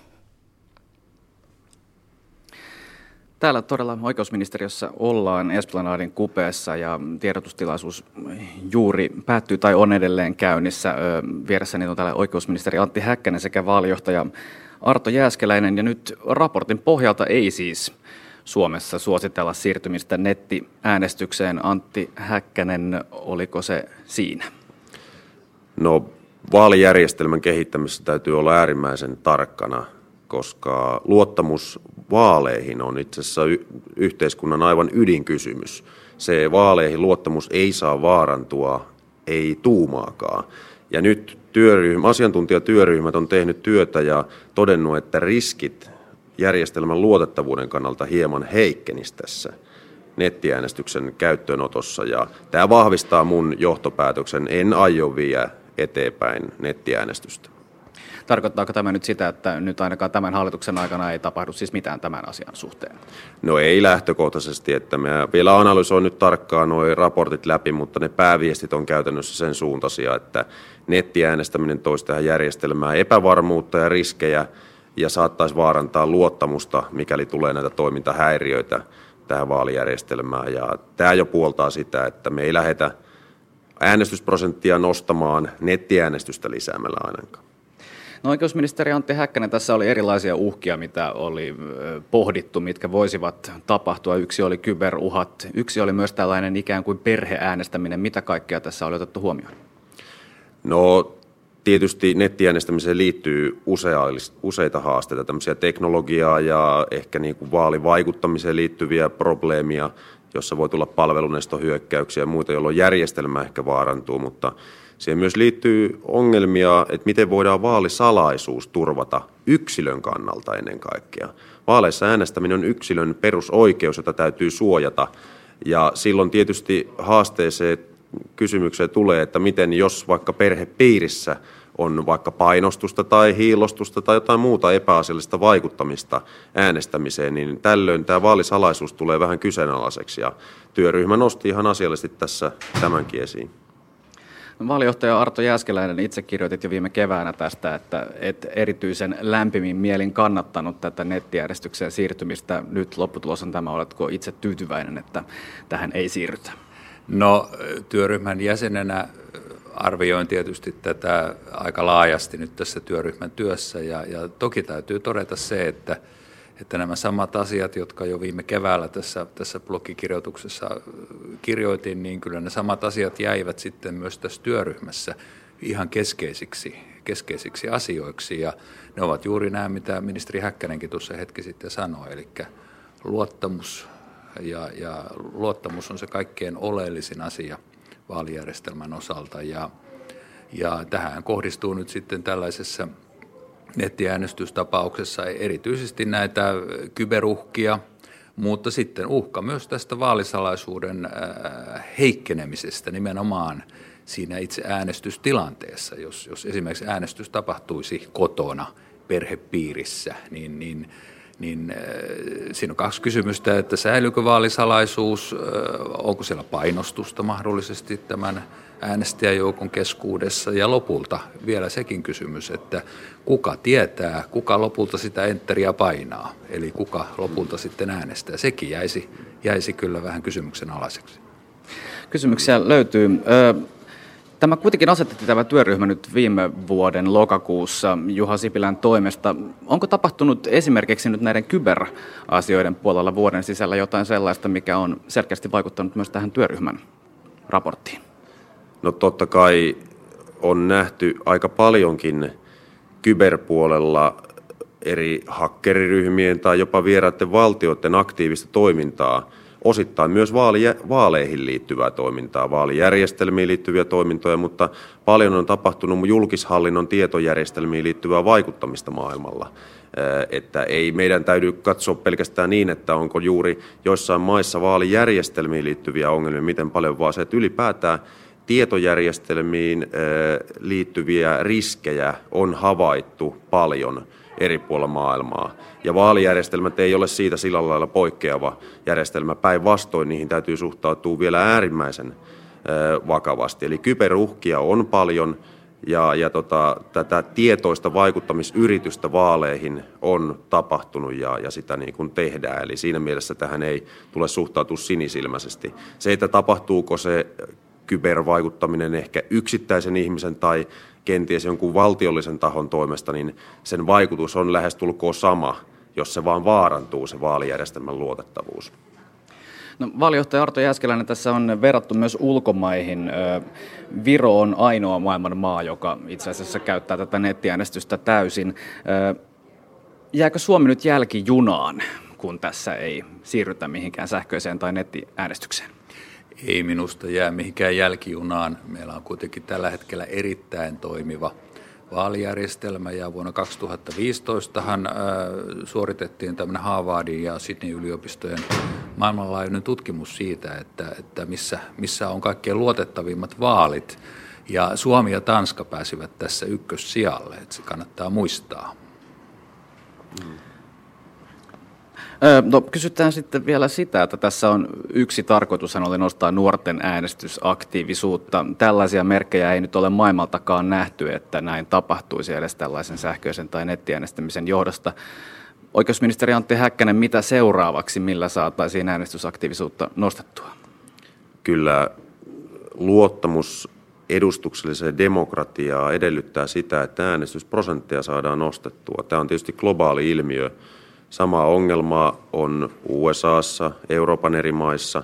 Täällä todella oikeusministeriössä ollaan Esplanadin kupeessa ja tiedotustilaisuus juuri päättyy tai on edelleen käynnissä. Vieressäni on täällä oikeusministeri Antti Häkkänen sekä vaalijohtaja Arto Jääskeläinen ja nyt raportin pohjalta ei siis Suomessa suositella siirtymistä nettiäänestykseen. Antti Häkkänen, oliko se siinä? No vaalijärjestelmän kehittämisessä täytyy olla äärimmäisen tarkkana koska luottamus vaaleihin on itse asiassa yhteiskunnan aivan ydinkysymys. Se vaaleihin luottamus ei saa vaarantua, ei tuumaakaan. Ja nyt työryhmä, asiantuntijatyöryhmät on tehnyt työtä ja todennut, että riskit järjestelmän luotettavuuden kannalta hieman heikkenis tässä nettiäänestyksen käyttöönotossa. Ja tämä vahvistaa mun johtopäätöksen, en aio viedä eteenpäin nettiäänestystä. Tarkoittaako tämä nyt sitä, että nyt ainakaan tämän hallituksen aikana ei tapahdu siis mitään tämän asian suhteen? No ei lähtökohtaisesti, että me vielä analysoin nyt tarkkaan nuo raportit läpi, mutta ne pääviestit on käytännössä sen suuntaisia, että nettiäänestäminen toisi tähän järjestelmään epävarmuutta ja riskejä ja saattaisi vaarantaa luottamusta, mikäli tulee näitä toimintahäiriöitä tähän vaalijärjestelmään. Ja tämä jo puoltaa sitä, että me ei lähdetä äänestysprosenttia nostamaan nettiäänestystä lisäämällä ainakaan. No oikeusministeri Antti Häkkänen, tässä oli erilaisia uhkia, mitä oli pohdittu, mitkä voisivat tapahtua. Yksi oli kyberuhat, yksi oli myös tällainen ikään kuin perheäänestäminen. Mitä kaikkea tässä oli otettu huomioon? No tietysti nettiäänestämiseen liittyy useita haasteita, tämmöisiä teknologiaa ja ehkä niin kuin vaalivaikuttamiseen liittyviä probleemia, jossa voi tulla palvelunestohyökkäyksiä ja muita, jolloin järjestelmä ehkä vaarantuu, mutta Siihen myös liittyy ongelmia, että miten voidaan vaalisalaisuus turvata yksilön kannalta ennen kaikkea. Vaaleissa äänestäminen on yksilön perusoikeus, jota täytyy suojata. Ja silloin tietysti haasteeseen kysymykseen tulee, että miten jos vaikka perhepiirissä on vaikka painostusta tai hiilostusta tai jotain muuta epäasiallista vaikuttamista äänestämiseen, niin tällöin tämä vaalisalaisuus tulee vähän kyseenalaiseksi. Ja työryhmä nosti ihan asiallisesti tässä tämänkin esiin. Vaalijohtaja Arto Jääskeläinen itse kirjoitit jo viime keväänä tästä, että et erityisen lämpimin mielin kannattanut tätä nettijärjestykseen siirtymistä. Nyt lopputulos on tämä, oletko itse tyytyväinen, että tähän ei siirrytä? No työryhmän jäsenenä arvioin tietysti tätä aika laajasti nyt tässä työryhmän työssä ja, ja toki täytyy todeta se, että että nämä samat asiat, jotka jo viime keväällä tässä, tässä blogikirjoituksessa kirjoitin, niin kyllä ne samat asiat jäivät sitten myös tässä työryhmässä ihan keskeisiksi, keskeisiksi asioiksi. Ja ne ovat juuri nämä, mitä ministeri Häkkänenkin tuossa hetki sitten sanoi, eli luottamus. Ja, ja luottamus on se kaikkein oleellisin asia vaalijärjestelmän osalta. Ja, ja tähän kohdistuu nyt sitten tällaisessa nettiäänestystapauksessa erityisesti näitä kyberuhkia, mutta sitten uhka myös tästä vaalisalaisuuden äh, heikkenemisestä nimenomaan siinä itse äänestystilanteessa. Jos, jos esimerkiksi äänestys tapahtuisi kotona perhepiirissä, niin, niin niin äh, siinä on kaksi kysymystä, että säilyykö vaalisalaisuus, äh, onko siellä painostusta mahdollisesti tämän äänestäjäjoukon keskuudessa ja lopulta vielä sekin kysymys, että kuka tietää, kuka lopulta sitä enteriä painaa, eli kuka lopulta sitten äänestää. Sekin jäisi, jäisi kyllä vähän kysymyksen alaiseksi. Kysymyksiä löytyy. Tämä kuitenkin asetettiin tämä työryhmä nyt viime vuoden lokakuussa Juha Sipilän toimesta. Onko tapahtunut esimerkiksi nyt näiden kyberasioiden puolella vuoden sisällä jotain sellaista, mikä on selkeästi vaikuttanut myös tähän työryhmän raporttiin? No totta kai on nähty aika paljonkin kyberpuolella eri hakkeriryhmien tai jopa vieraiden valtioiden aktiivista toimintaa – osittain myös vaali, vaaleihin liittyvää toimintaa, vaalijärjestelmiin liittyviä toimintoja, mutta paljon on tapahtunut julkishallinnon tietojärjestelmiin liittyvää vaikuttamista maailmalla. Että ei meidän täydy katsoa pelkästään niin, että onko juuri joissain maissa vaalijärjestelmiin liittyviä ongelmia, miten paljon vaan se, että ylipäätään tietojärjestelmiin liittyviä riskejä on havaittu paljon eri puolilla maailmaa. Ja vaalijärjestelmät ei ole siitä sillä lailla poikkeava järjestelmä. Päinvastoin niihin täytyy suhtautua vielä äärimmäisen vakavasti. Eli kyberuhkia on paljon ja, ja tota, tätä tietoista vaikuttamisyritystä vaaleihin on tapahtunut ja, ja sitä niin kuin tehdään. Eli siinä mielessä tähän ei tule suhtautua sinisilmäisesti. Se, että tapahtuuko se kybervaikuttaminen ehkä yksittäisen ihmisen tai kenties jonkun valtiollisen tahon toimesta, niin sen vaikutus on lähestulkoon sama, jos se vaan vaarantuu, se vaalijärjestelmän luotettavuus. No, vaalijohtaja Arto Jäskeläinen tässä on verrattu myös ulkomaihin. Viro on ainoa maailman maa, joka itse asiassa käyttää tätä nettiäänestystä täysin. Jääkö Suomi nyt jälkijunaan, kun tässä ei siirrytä mihinkään sähköiseen tai nettiäänestykseen? Ei minusta jää mihinkään jälkijunaan. Meillä on kuitenkin tällä hetkellä erittäin toimiva vaalijärjestelmä ja vuonna 2015 hän äh, suoritettiin tämmöinen Harvardin ja Sydney yliopistojen maailmanlaajuinen tutkimus siitä, että, että missä, missä on kaikkein luotettavimmat vaalit. Ja Suomi ja Tanska pääsivät tässä ykkössijalle, että se kannattaa muistaa. Mm. No, kysytään sitten vielä sitä, että tässä on yksi tarkoitus oli nostaa nuorten äänestysaktiivisuutta. Tällaisia merkkejä ei nyt ole maailmaltakaan nähty, että näin tapahtuisi edes tällaisen sähköisen tai nettiäänestämisen johdosta. Oikeusministeri Antti Häkkänen, mitä seuraavaksi, millä saataisiin äänestysaktiivisuutta nostettua? Kyllä luottamus edustukselliseen demokratiaan edellyttää sitä, että äänestysprosentteja saadaan nostettua. Tämä on tietysti globaali ilmiö Sama ongelma on USAssa, Euroopan eri maissa.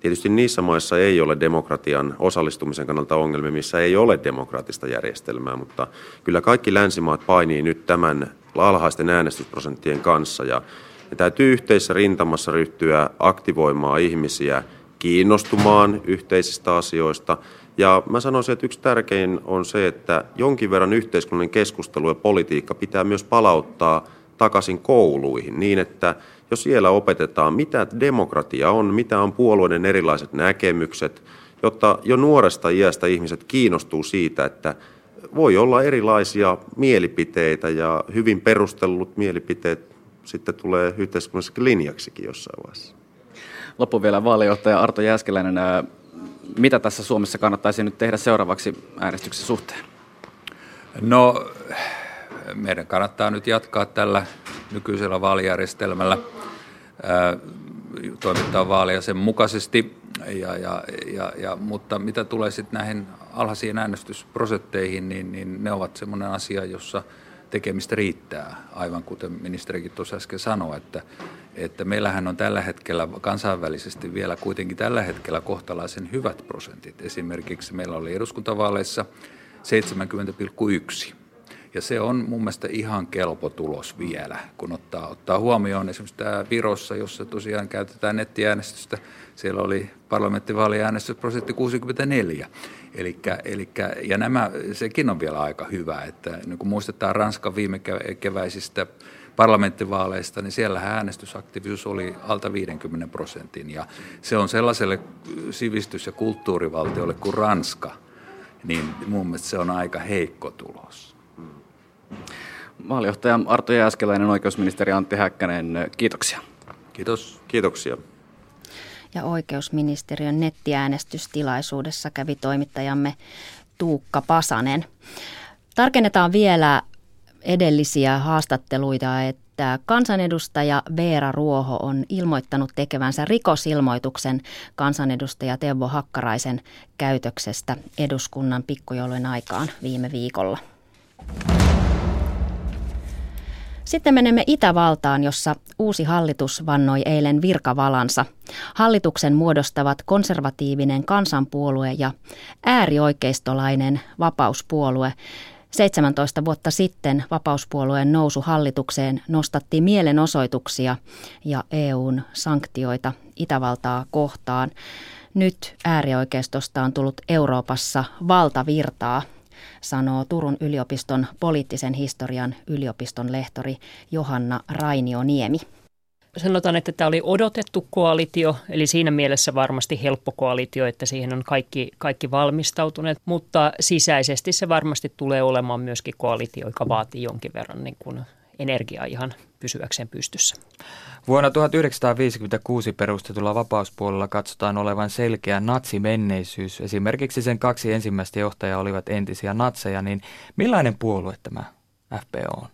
Tietysti niissä maissa ei ole demokratian osallistumisen kannalta ongelmia, missä ei ole demokraattista järjestelmää, mutta kyllä kaikki länsimaat painii nyt tämän alhaisten äänestysprosenttien kanssa ja ja täytyy yhteisessä rintamassa ryhtyä aktivoimaan ihmisiä kiinnostumaan yhteisistä asioista. Ja mä sanoisin, että yksi tärkein on se, että jonkin verran yhteiskunnan keskustelu ja politiikka pitää myös palauttaa takaisin kouluihin niin, että jos siellä opetetaan, mitä demokratia on, mitä on puolueiden erilaiset näkemykset, jotta jo nuoresta iästä ihmiset kiinnostuu siitä, että voi olla erilaisia mielipiteitä ja hyvin perustellut mielipiteet sitten tulee yhteiskunnassa linjaksikin jossain vaiheessa. Loppu vielä vaalijohtaja Arto Jääskeläinen. Mitä tässä Suomessa kannattaisi nyt tehdä seuraavaksi äänestyksen suhteen? No meidän kannattaa nyt jatkaa tällä nykyisellä vaalijärjestelmällä, toimittaa vaaleja sen mukaisesti, ja, ja, ja, ja, mutta mitä tulee sitten näihin alhaisiin äänestysprosentteihin, niin, niin ne ovat sellainen asia, jossa tekemistä riittää, aivan kuten ministerikin tuossa äsken sanoi, että, että meillähän on tällä hetkellä kansainvälisesti vielä kuitenkin tällä hetkellä kohtalaisen hyvät prosentit. Esimerkiksi meillä oli eduskuntavaaleissa 70,1 ja se on mun mielestä ihan kelpo tulos vielä, kun ottaa, ottaa huomioon esimerkiksi tämä Virossa, jossa tosiaan käytetään nettiäänestystä. Siellä oli parlamenttivaaliäänestysprosentti 64. Elikkä, elikkä, ja nämä, sekin on vielä aika hyvä, että niin kun muistetaan Ranskan viime keväisistä parlamenttivaaleista, niin siellä äänestysaktiivisuus oli alta 50 prosentin. Ja se on sellaiselle sivistys- ja kulttuurivaltiolle kuin Ranska, niin mun mielestä se on aika heikko tulos. Maalijohtaja Arto Jääskeläinen, oikeusministeri Antti Häkkänen, kiitoksia. Kiitos. Kiitoksia. Ja oikeusministeriön nettiäänestystilaisuudessa kävi toimittajamme Tuukka Pasanen. Tarkennetaan vielä edellisiä haastatteluita, että kansanedustaja Veera Ruoho on ilmoittanut tekevänsä rikosilmoituksen kansanedustaja Teuvo Hakkaraisen käytöksestä eduskunnan pikkujoulujen aikaan viime viikolla. Sitten menemme Itävaltaan, jossa uusi hallitus vannoi eilen virkavalansa. Hallituksen muodostavat konservatiivinen kansanpuolue ja äärioikeistolainen vapauspuolue. 17 vuotta sitten vapauspuolueen nousu hallitukseen nostatti mielenosoituksia ja EUn sanktioita Itävaltaa kohtaan. Nyt äärioikeistosta on tullut Euroopassa valtavirtaa sanoo Turun yliopiston poliittisen historian yliopiston lehtori Johanna Rainioniemi. Sanotaan, että tämä oli odotettu koalitio, eli siinä mielessä varmasti helppo koalitio, että siihen on kaikki, kaikki valmistautuneet, mutta sisäisesti se varmasti tulee olemaan myöskin koalitio, joka vaatii jonkin verran niin kuin energiaa ihan pysyäkseen pystyssä. Vuonna 1956 perustetulla vapauspuolella katsotaan olevan selkeä natsimenneisyys. Esimerkiksi sen kaksi ensimmäistä johtajaa olivat entisiä natseja, niin millainen puolue tämä FPO on?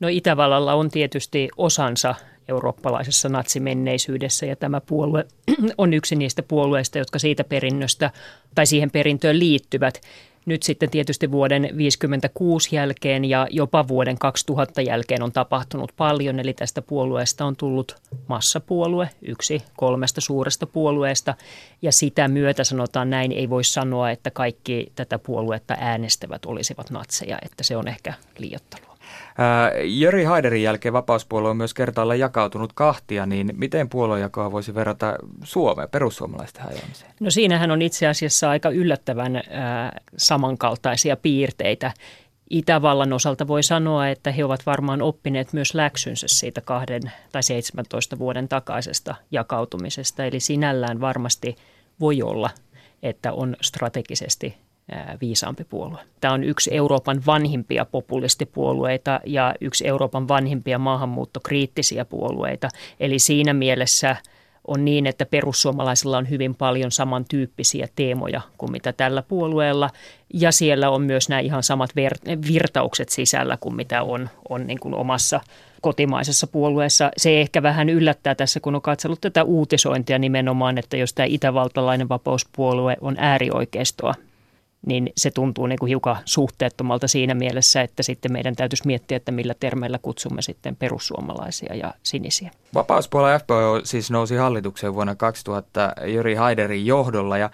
No Itävallalla on tietysti osansa eurooppalaisessa natsimenneisyydessä ja tämä puolue on yksi niistä puolueista, jotka siitä perinnöstä tai siihen perintöön liittyvät. Nyt sitten tietysti vuoden 1956 jälkeen ja jopa vuoden 2000 jälkeen on tapahtunut paljon, eli tästä puolueesta on tullut massapuolue, yksi kolmesta suuresta puolueesta, ja sitä myötä sanotaan näin, ei voi sanoa, että kaikki tätä puoluetta äänestävät olisivat natseja, että se on ehkä liiottelua. Jöri Haiderin jälkeen vapauspuolue on myös kertaalla jakautunut kahtia, niin miten puoluejakoa voisi verrata Suomeen perussuomalaisten hajoamiseen? No siinähän on itse asiassa aika yllättävän äh, samankaltaisia piirteitä. Itävallan osalta voi sanoa, että he ovat varmaan oppineet myös läksynsä siitä kahden tai 17 vuoden takaisesta jakautumisesta. Eli sinällään varmasti voi olla, että on strategisesti viisaampi puolue. Tämä on yksi Euroopan vanhimpia populistipuolueita ja yksi Euroopan vanhimpia maahanmuuttokriittisiä puolueita. Eli siinä mielessä on niin, että perussuomalaisilla on hyvin paljon samantyyppisiä teemoja kuin mitä tällä puolueella. Ja siellä on myös nämä ihan samat virtaukset sisällä kuin mitä on, on niin kuin omassa kotimaisessa puolueessa. Se ehkä vähän yllättää tässä, kun on katsellut tätä uutisointia nimenomaan, että jos tämä itävaltalainen vapauspuolue on äärioikeistoa, niin se tuntuu niin kuin hiukan suhteettomalta siinä mielessä, että sitten meidän täytyisi miettiä, että millä termeillä kutsumme sitten perussuomalaisia ja sinisiä. Vapauspuolue FPO siis nousi hallitukseen vuonna 2000 Jyri Haiderin johdolla ja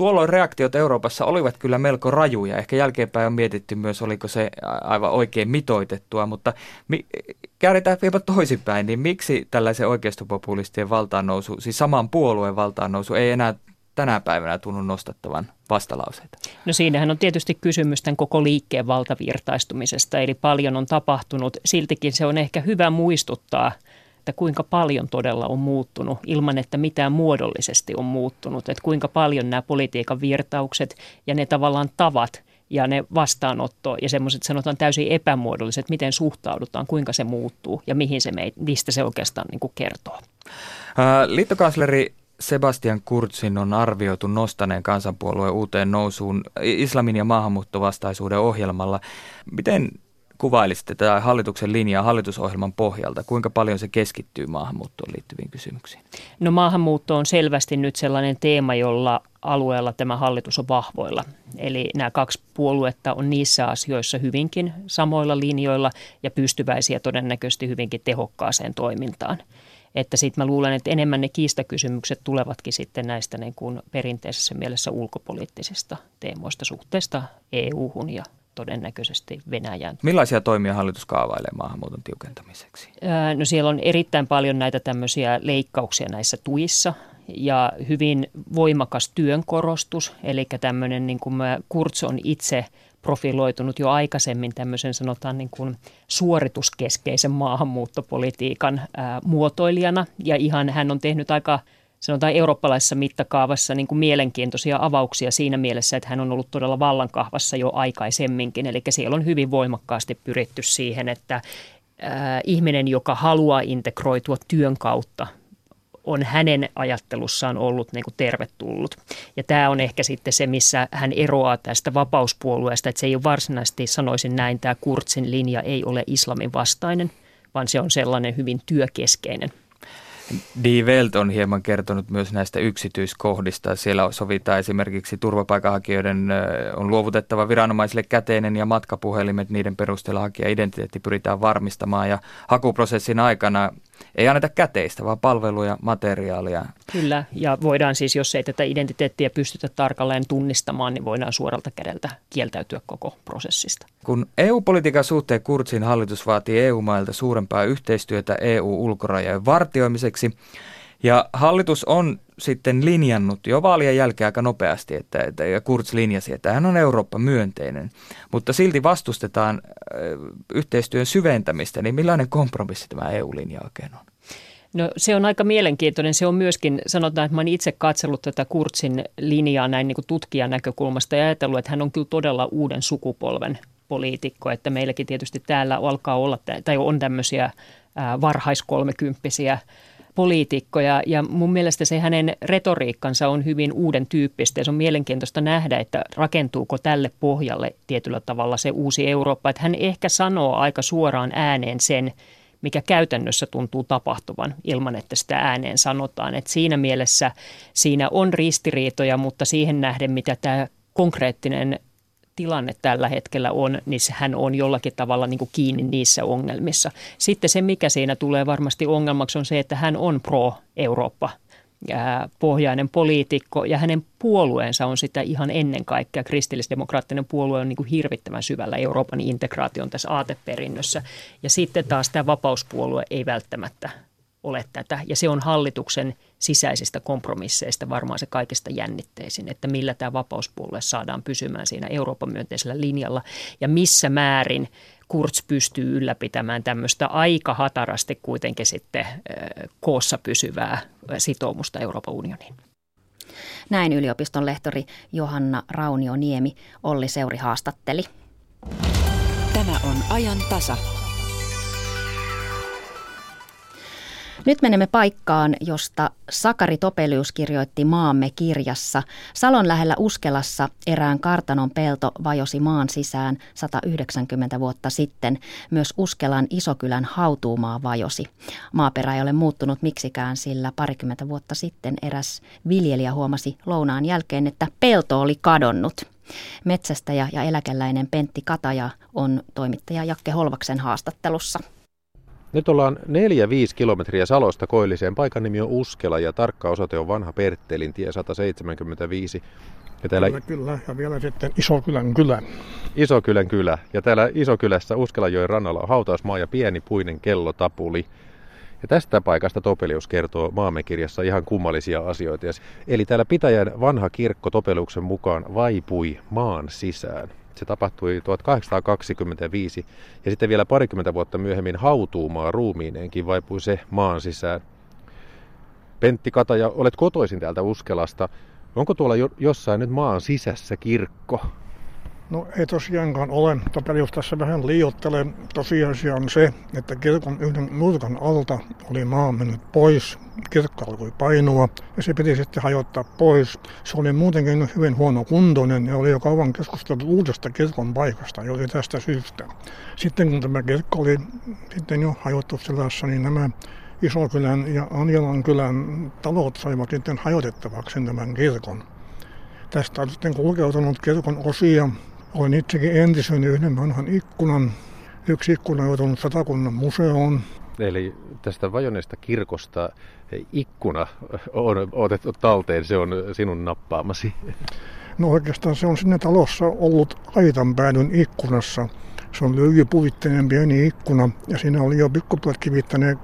Tuolloin reaktiot Euroopassa olivat kyllä melko rajuja. Ehkä jälkeenpäin on mietitty myös, oliko se aivan oikein mitoitettua, mutta mi- käännetään vielä toisinpäin, niin miksi tällaisen oikeistopopulistien valtaannousu, siis saman puolueen valtaannousu, ei enää tänä päivänä tunnu nostattavan vastalauseita? No siinähän on tietysti kysymys tämän koko liikkeen valtavirtaistumisesta, eli paljon on tapahtunut. Siltikin se on ehkä hyvä muistuttaa, että kuinka paljon todella on muuttunut ilman, että mitään muodollisesti on muuttunut. Että kuinka paljon nämä politiikan virtaukset ja ne tavallaan tavat ja ne vastaanotto ja semmoiset sanotaan täysin epämuodolliset, miten suhtaudutaan, kuinka se muuttuu ja mihin se mistä se oikeastaan niin kuin kertoo. Liittokansleri Sebastian Kurtsin on arvioitu nostaneen kansanpuolueen uuteen nousuun islamin ja maahanmuuttovastaisuuden ohjelmalla. Miten kuvailisitte tätä hallituksen linjaa hallitusohjelman pohjalta? Kuinka paljon se keskittyy maahanmuuttoon liittyviin kysymyksiin? No maahanmuutto on selvästi nyt sellainen teema, jolla alueella tämä hallitus on vahvoilla. Eli nämä kaksi puoluetta on niissä asioissa hyvinkin samoilla linjoilla ja pystyväisiä todennäköisesti hyvinkin tehokkaaseen toimintaan. Että sitten mä luulen, että enemmän ne kiistakysymykset tulevatkin sitten näistä niin kuin perinteisessä mielessä ulkopoliittisista teemoista suhteesta EU-hun ja todennäköisesti Venäjään. Millaisia toimia hallitus kaavailee maahanmuuton tiukentamiseksi? No siellä on erittäin paljon näitä tämmöisiä leikkauksia näissä tuissa ja hyvin voimakas työn korostus, eli tämmöinen niin kuin Kurz on itse profiloitunut jo aikaisemmin tämmöisen sanotaan niin kuin suorituskeskeisen maahanmuuttopolitiikan ää, muotoilijana. Ja ihan hän on tehnyt aika sanotaan eurooppalaisessa mittakaavassa niin kuin mielenkiintoisia avauksia siinä mielessä, että hän on ollut todella vallankahvassa jo aikaisemminkin. Eli siellä on hyvin voimakkaasti pyritty siihen, että ihminen, joka haluaa integroitua työn kautta on hänen ajattelussaan ollut niin kuin tervetullut. Ja tämä on ehkä sitten se, missä hän eroaa tästä vapauspuolueesta, että se ei ole varsinaisesti, sanoisin näin, tämä Kurtsin linja ei ole islamin vastainen, vaan se on sellainen hyvin työkeskeinen. Die Welt on hieman kertonut myös näistä yksityiskohdista. Siellä sovitaan esimerkiksi turvapaikanhakijoiden on luovutettava viranomaisille käteinen ja matkapuhelimet. Niiden perusteella hakija identiteetti pyritään varmistamaan ja hakuprosessin aikana ei anneta käteistä, vaan palveluja, materiaalia. Kyllä, ja voidaan siis, jos ei tätä identiteettiä pystytä tarkalleen tunnistamaan, niin voidaan suoralta kädeltä kieltäytyä koko prosessista. Kun EU-politiikan suhteen Kurtsin hallitus vaatii EU-mailta suurempaa yhteistyötä EU-ulkorajojen vartioimiseksi, ja hallitus on sitten linjannut jo vaalien jälkeen aika nopeasti, että, että ja Kurz linjasi, että hän on Eurooppa-myönteinen, mutta silti vastustetaan yhteistyön syventämistä, niin millainen kompromissi tämä EU-linja oikein on? No se on aika mielenkiintoinen. Se on myöskin, sanotaan, että mä olen itse katsellut tätä Kurtsin linjaa näin niin kuin tutkijan näkökulmasta ja ajatellut, että hän on kyllä todella uuden sukupolven poliitikko, että meilläkin tietysti täällä alkaa olla, tai on tämmöisiä varhaiskolmekymppisiä poliitikkoja ja mun mielestä se hänen retoriikkansa on hyvin uuden tyyppistä ja se on mielenkiintoista nähdä, että rakentuuko tälle pohjalle tietyllä tavalla se uusi Eurooppa. Että hän ehkä sanoo aika suoraan ääneen sen, mikä käytännössä tuntuu tapahtuvan ilman, että sitä ääneen sanotaan. Et siinä mielessä siinä on ristiriitoja, mutta siihen nähden, mitä tämä konkreettinen tilanne tällä hetkellä on, niin hän on jollakin tavalla niin kuin kiinni niissä ongelmissa. Sitten se, mikä siinä tulee varmasti ongelmaksi, on se, että hän on pro-Eurooppa pohjainen poliitikko ja hänen puolueensa on sitä ihan ennen kaikkea. Kristillisdemokraattinen puolue on niin kuin hirvittävän syvällä Euroopan integraation tässä aateperinnössä ja sitten taas tämä vapauspuolue ei välttämättä ole tätä. Ja se on hallituksen sisäisistä kompromisseista varmaan se kaikista jännitteisin, että millä tämä vapauspuolue saadaan pysymään siinä Euroopan myönteisellä linjalla ja missä määrin Kurz pystyy ylläpitämään tämmöistä aika hatarasti kuitenkin sitten koossa pysyvää sitoumusta Euroopan unioniin. Näin yliopiston lehtori Johanna Raunio-Niemi Olli Seuri haastatteli. Tämä on ajan tasa. Nyt menemme paikkaan, josta Sakari Topelius kirjoitti Maamme kirjassa. Salon lähellä Uskelassa erään kartanon pelto vajosi maan sisään 190 vuotta sitten. Myös Uskelan Isokylän hautuumaa vajosi. Maaperä ei ole muuttunut miksikään, sillä parikymmentä vuotta sitten eräs viljelijä huomasi lounaan jälkeen, että pelto oli kadonnut. Metsästäjä ja eläkeläinen Pentti Kataja on toimittaja Jakke Holvaksen haastattelussa. Nyt ollaan 4-5 kilometriä Salosta koilliseen. Paikan nimi on Uskela ja tarkka osoite on vanha Perttelin tie 175. Ja täällä... Kyllä, kyllä, ja vielä sitten Isokylän kylä. Isokylän kylä. Ja täällä Isokylässä Uskelajoen rannalla on hautausmaa ja pieni puinen kellotapuli. Ja tästä paikasta Topelius kertoo maamme kirjassa ihan kummallisia asioita. Eli täällä Pitäjän vanha kirkko Topeliuksen mukaan vaipui maan sisään. Se tapahtui 1825 ja sitten vielä parikymmentä vuotta myöhemmin hautuumaa ruumiineenkin vaipui se maan sisään. Pentti Kataja, olet kotoisin täältä Uskelasta. Onko tuolla jo, jossain nyt maan sisässä kirkko? No ei tosiaankaan ole. Topelius tässä vähän liiottelee. Tosiasia on se, että kirkon yhden nurkan alta oli maa mennyt pois. Kirkko alkoi painua ja se piti sitten hajottaa pois. Se oli muutenkin hyvin huono kuntoinen ja oli jo kauan keskusteltu uudesta kirkon paikasta juuri tästä syystä. Sitten kun tämä kirkko oli sitten jo hajottu sellaisessa, niin nämä Isokylän ja Anjalan kylän talot saivat sitten hajotettavaksi tämän kirkon. Tästä on sitten kulkeutunut kirkon osia olen itsekin entisen yhden vanhan ikkunan. Yksi ikkuna on joutunut satakunnan museoon. Eli tästä vajonneesta kirkosta ikkuna on otettu talteen, se on sinun nappaamasi. No oikeastaan se on sinne talossa ollut aitan päädyn ikkunassa. Se on lyijypuvitteinen pieni ikkuna ja siinä oli jo pikkuplat kivittäneet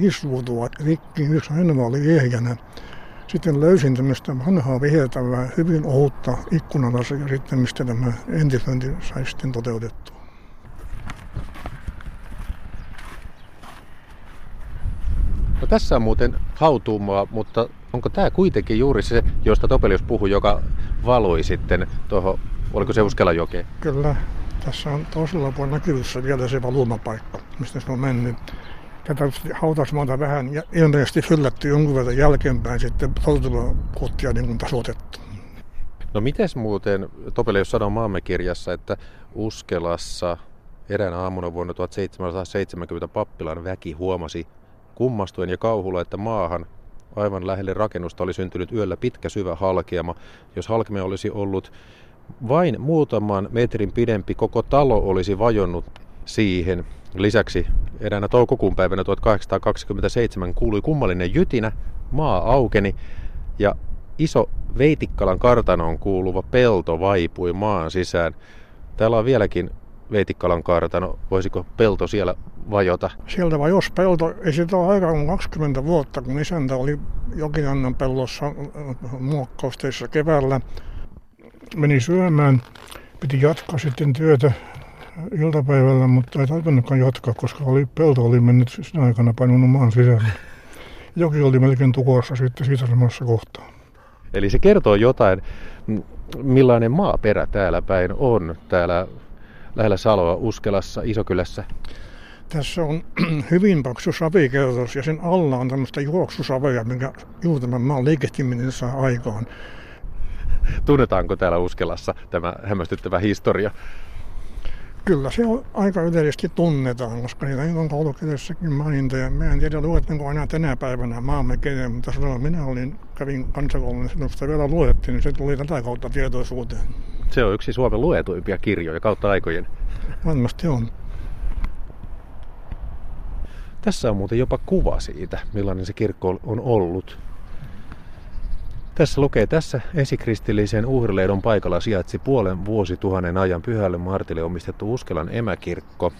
viisi vuotua rikki, yksi ainoa oli ehjänä. Sitten löysin tämmöistä vanhaa viheltävää, hyvin ohutta ikkunalasi ja sitten mistä tämä entisöinti sai sitten toteutettua. No tässä on muuten hautuumaa, mutta onko tämä kuitenkin juuri se, josta Topelius puhui, joka valoi sitten tuohon, oliko se Uskelanjokeen? Kyllä, tässä on toisella puolella näkyvissä vielä se valumapaikka, mistä se on mennyt tätä hautausmaata vähän ilmeisesti fyllätty jonkun verran jälkeenpäin sitten polttoa niin kuin tasoitettu. No mites muuten, Topelius sanoo maamme kirjassa, että Uskelassa Eräänä aamuna vuonna 1770 pappilan väki huomasi kummastuen ja kauhulla, että maahan aivan lähelle rakennusta oli syntynyt yöllä pitkä syvä halkeama. Jos halkeama olisi ollut vain muutaman metrin pidempi, koko talo olisi vajonnut siihen. Lisäksi eräänä toukokuun päivänä 1827 kuului kummallinen jytinä, maa aukeni ja iso Veitikkalan kartanoon kuuluva pelto vaipui maan sisään. Täällä on vieläkin Veitikkalan kartano. Voisiko pelto siellä vajota? Sieltä vajosi pelto. Ei siitä ole aikaa kuin 20 vuotta, kun isäntä oli Jokiannan pellossa muokkausteissa keväällä. Meni syömään. Piti jatkaa sitten työtä iltapäivällä, mutta ei tarvinnutkaan jatkaa, koska oli, pelto oli mennyt sinä aikana painunut maan sisällä. Joki oli melkein tukossa sitten siitä samassa kohtaa. Eli se kertoo jotain, millainen maaperä täällä päin on, täällä lähellä Saloa, Uskelassa, Isokylässä. Tässä on hyvin paksu savikerros ja sen alla on tämmöistä juoksusavea, minkä juuri tämän maan liikehtiminen saa aikaan. Tunnetaanko täällä Uskelassa tämä hämmästyttävä historia? Kyllä se on aika yleisesti tunnetaan, koska niitä on koulukirjassakin mainintoja. Mä en tiedä luettiinko aina tänä päivänä maamme kenen, mutta silloin minä olin, kävin kansakoulun, niin silloin sitä vielä luettiin, niin se tuli tätä kautta tietoisuuteen. Se on yksi Suomen luetuimpia kirjoja kautta aikojen. Varmasti on. Tässä on muuten jopa kuva siitä, millainen se kirkko on ollut. Tässä lukee, tässä esikristillisen uhrileidon paikalla sijaitsi puolen vuosituhannen ajan pyhälle Martille omistettu Uskelan emäkirkko.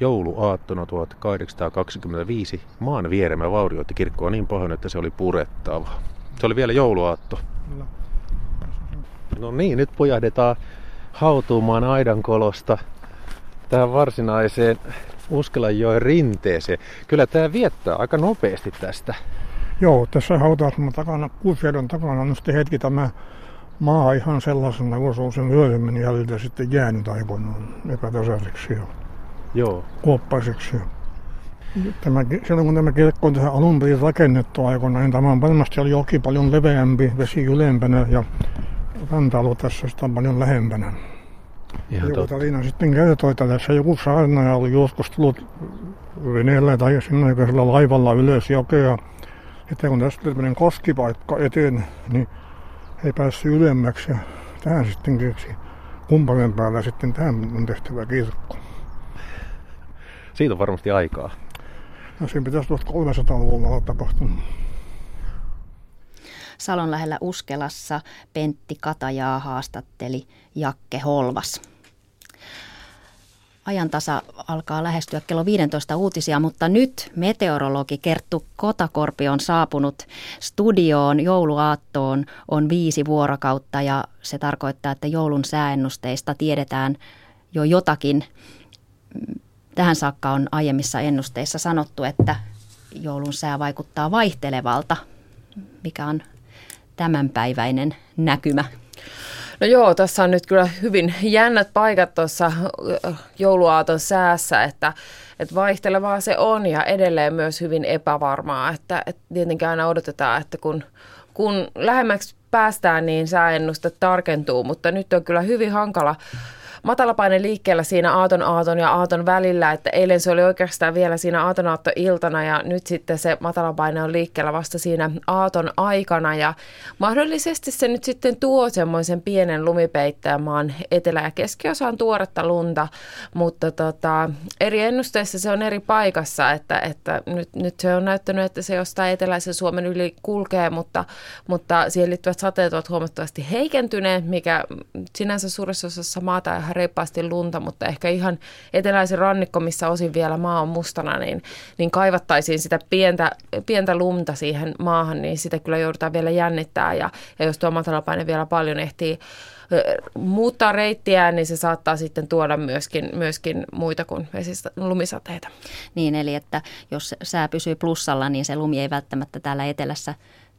Jouluaattona 1825 maan vieremä vaurioitti kirkkoa niin pahoin, että se oli purettava. Se oli vielä jouluaatto. No niin, nyt pojahdetaan hautuumaan aidankolosta tähän varsinaiseen Uskelanjoen rinteeseen. Kyllä tämä viettää aika nopeasti tästä. Joo, tässä hautausmaan takana, Kuusjärven takana on sitten hetki tämä maa ihan sellaisena, kun se on sen myöhemmin jäljiltä sitten jäänyt aikoinaan epätasaiseksi ja Joo. kuoppaiseksi. Tämä, silloin kun tämä kirkko on tähän alun perin rakennettu aikoina, niin tämä on varmasti oli joki paljon leveämpi, vesi ylempänä ja ranta tässä sitä paljon lähempänä. Ihan joku tarina sitten kertoo, että tässä joku saarnaaja oli joskus tullut veneellä tai sinne laivalla ylös jokea. Sitten kun tästä tuli tämmöinen koskipaikka eteen, niin ei päässyt ylemmäksi ja tähän sitten keksi kumpainen päällä sitten tähän on tehtävä kirkko. Siitä on varmasti aikaa. No siinä pitäisi 1300-luvulla olla tapahtunut. Salon lähellä Uskelassa Pentti Katajaa haastatteli Jakke Holvas. Ajantasa alkaa lähestyä kello 15 uutisia, mutta nyt meteorologi Kerttu Kotakorpi on saapunut studioon jouluaattoon on viisi vuorokautta ja se tarkoittaa, että joulun sääennusteista tiedetään jo jotakin. Tähän saakka on aiemmissa ennusteissa sanottu, että joulun sää vaikuttaa vaihtelevalta. Mikä on tämänpäiväinen näkymä? No joo, tässä on nyt kyllä hyvin jännät paikat tuossa jouluaaton säässä, että, että vaihtelevaa se on ja edelleen myös hyvin epävarmaa, että, että tietenkin aina odotetaan, että kun, kun lähemmäksi päästään, niin sääennuste tarkentuu, mutta nyt on kyllä hyvin hankala matalapaine liikkeellä siinä aaton aaton ja aaton välillä, että eilen se oli oikeastaan vielä siinä aaton iltana ja nyt sitten se matalapaine on liikkeellä vasta siinä aaton aikana ja mahdollisesti se nyt sitten tuo semmoisen pienen lumipeittäjämaan etelä- ja keskiosaan tuoretta lunta, mutta tota, eri ennusteissa se on eri paikassa, että, että nyt, nyt se on näyttänyt, että se jostain eteläisen Suomen yli kulkee, mutta, mutta siihen liittyvät sateet ovat huomattavasti heikentyneet, mikä sinänsä suuressa osassa maata ihan reippaasti lunta, mutta ehkä ihan eteläisen rannikko, missä osin vielä maa on mustana, niin, niin kaivattaisiin sitä pientä, pientä lumta siihen maahan, niin sitä kyllä joudutaan vielä jännittää. Ja, ja jos tuo matalapaine vielä paljon ehtii muuttaa reittiään, niin se saattaa sitten tuoda myöskin, myöskin muita kuin vesistä, lumisateita. Niin, eli että jos sää pysyy plussalla, niin se lumi ei välttämättä täällä etelässä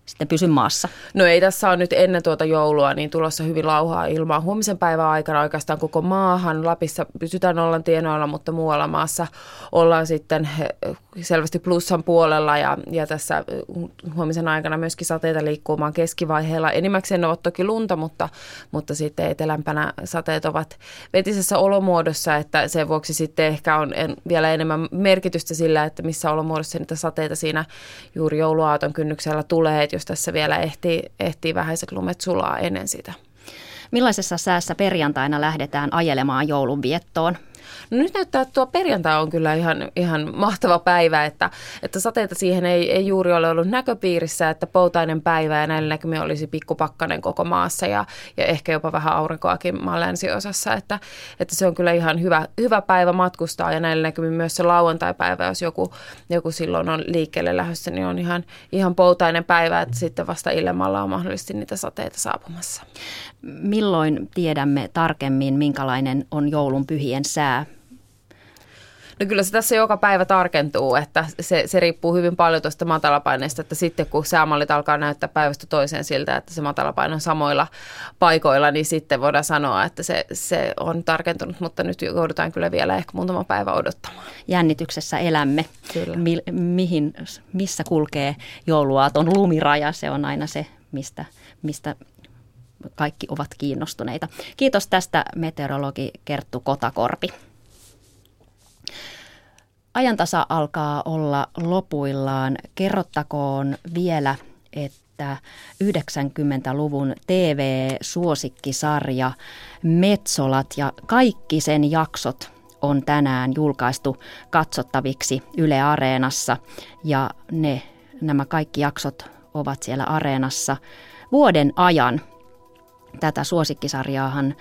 sitten pysy maassa? No ei tässä on nyt ennen tuota joulua niin tulossa hyvin lauhaa ilmaa. Huomisen päivän aikana oikeastaan koko maahan. Lapissa pysytään nollan tienoilla, mutta muualla maassa ollaan sitten selvästi plussan puolella ja, ja tässä huomisen aikana myöskin sateita liikkumaan keskivaiheella. Enimmäkseen ne ovat toki lunta, mutta, mutta sitten etelämpänä sateet ovat vetisessä olomuodossa, että sen vuoksi sitten ehkä on en, vielä enemmän merkitystä sillä, että missä olomuodossa niitä sateita siinä juuri jouluaaton kynnyksellä tulee, että jos tässä vielä ehtii, ehtii vähäiset lumet sulaa ennen sitä. Millaisessa säässä perjantaina lähdetään ajelemaan joulunviettoon? No nyt näyttää, että tuo perjantai on kyllä ihan, ihan mahtava päivä, että, että sateita siihen ei, ei juuri ole ollut näköpiirissä, että poutainen päivä ja näillä näkymin olisi pikkupakkanen koko maassa ja, ja ehkä jopa vähän aurinkoakin maan länsiosassa, että, että se on kyllä ihan hyvä, hyvä päivä matkustaa ja näillä näkymin myös se lauantai-päivä, jos joku, joku silloin on liikkeelle lähdössä, niin on ihan, ihan poutainen päivä, että sitten vasta ilmalla on mahdollisesti niitä sateita saapumassa. Milloin tiedämme tarkemmin, minkälainen on joulun pyhien sää? No kyllä se tässä joka päivä tarkentuu, että se, se riippuu hyvin paljon tuosta matalapaineesta, että sitten kun säämallit alkaa näyttää päivästä toiseen siltä, että se matalapaino on samoilla paikoilla, niin sitten voidaan sanoa, että se, se on tarkentunut, mutta nyt joudutaan kyllä vielä ehkä muutama päivä odottamaan. Jännityksessä elämme. Kyllä. Mi, mihin, missä kulkee jouluaaton lumiraja, se on aina se, mistä, mistä kaikki ovat kiinnostuneita. Kiitos tästä meteorologi Kerttu Kotakorpi. Ajantasa alkaa olla lopuillaan. Kerrottakoon vielä, että 90-luvun TV-suosikkisarja Metsolat ja kaikki sen jaksot on tänään julkaistu katsottaviksi Yle Areenassa ja ne, nämä kaikki jaksot ovat siellä Areenassa vuoden ajan. Tätä suosikkisarjaahan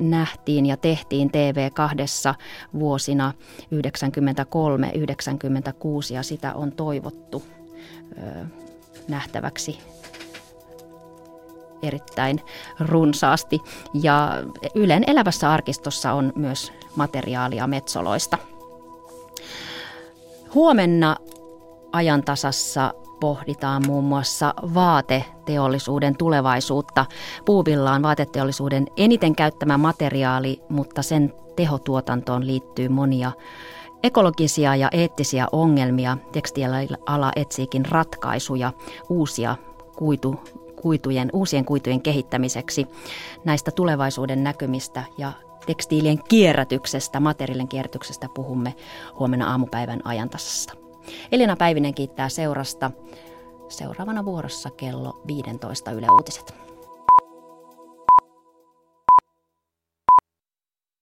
nähtiin ja tehtiin TV2 vuosina 93-96 ja sitä on toivottu nähtäväksi erittäin runsaasti. Ja Ylen elävässä arkistossa on myös materiaalia metsoloista. Huomenna ajantasassa pohditaan muun muassa vaateteollisuuden tulevaisuutta. Puuvilla on vaateteollisuuden eniten käyttämä materiaali, mutta sen tehotuotantoon liittyy monia ekologisia ja eettisiä ongelmia. Tekstiiliala etsiikin ratkaisuja uusia kuitu, kuitujen, uusien kuitujen kehittämiseksi. Näistä tulevaisuuden näkymistä ja tekstiilien kierrätyksestä, materiaalien kierrätyksestä puhumme huomenna aamupäivän ajantasasta. Elina Päivinen kiittää seurasta. Seuraavana vuorossa kello 15 Yle Uutiset.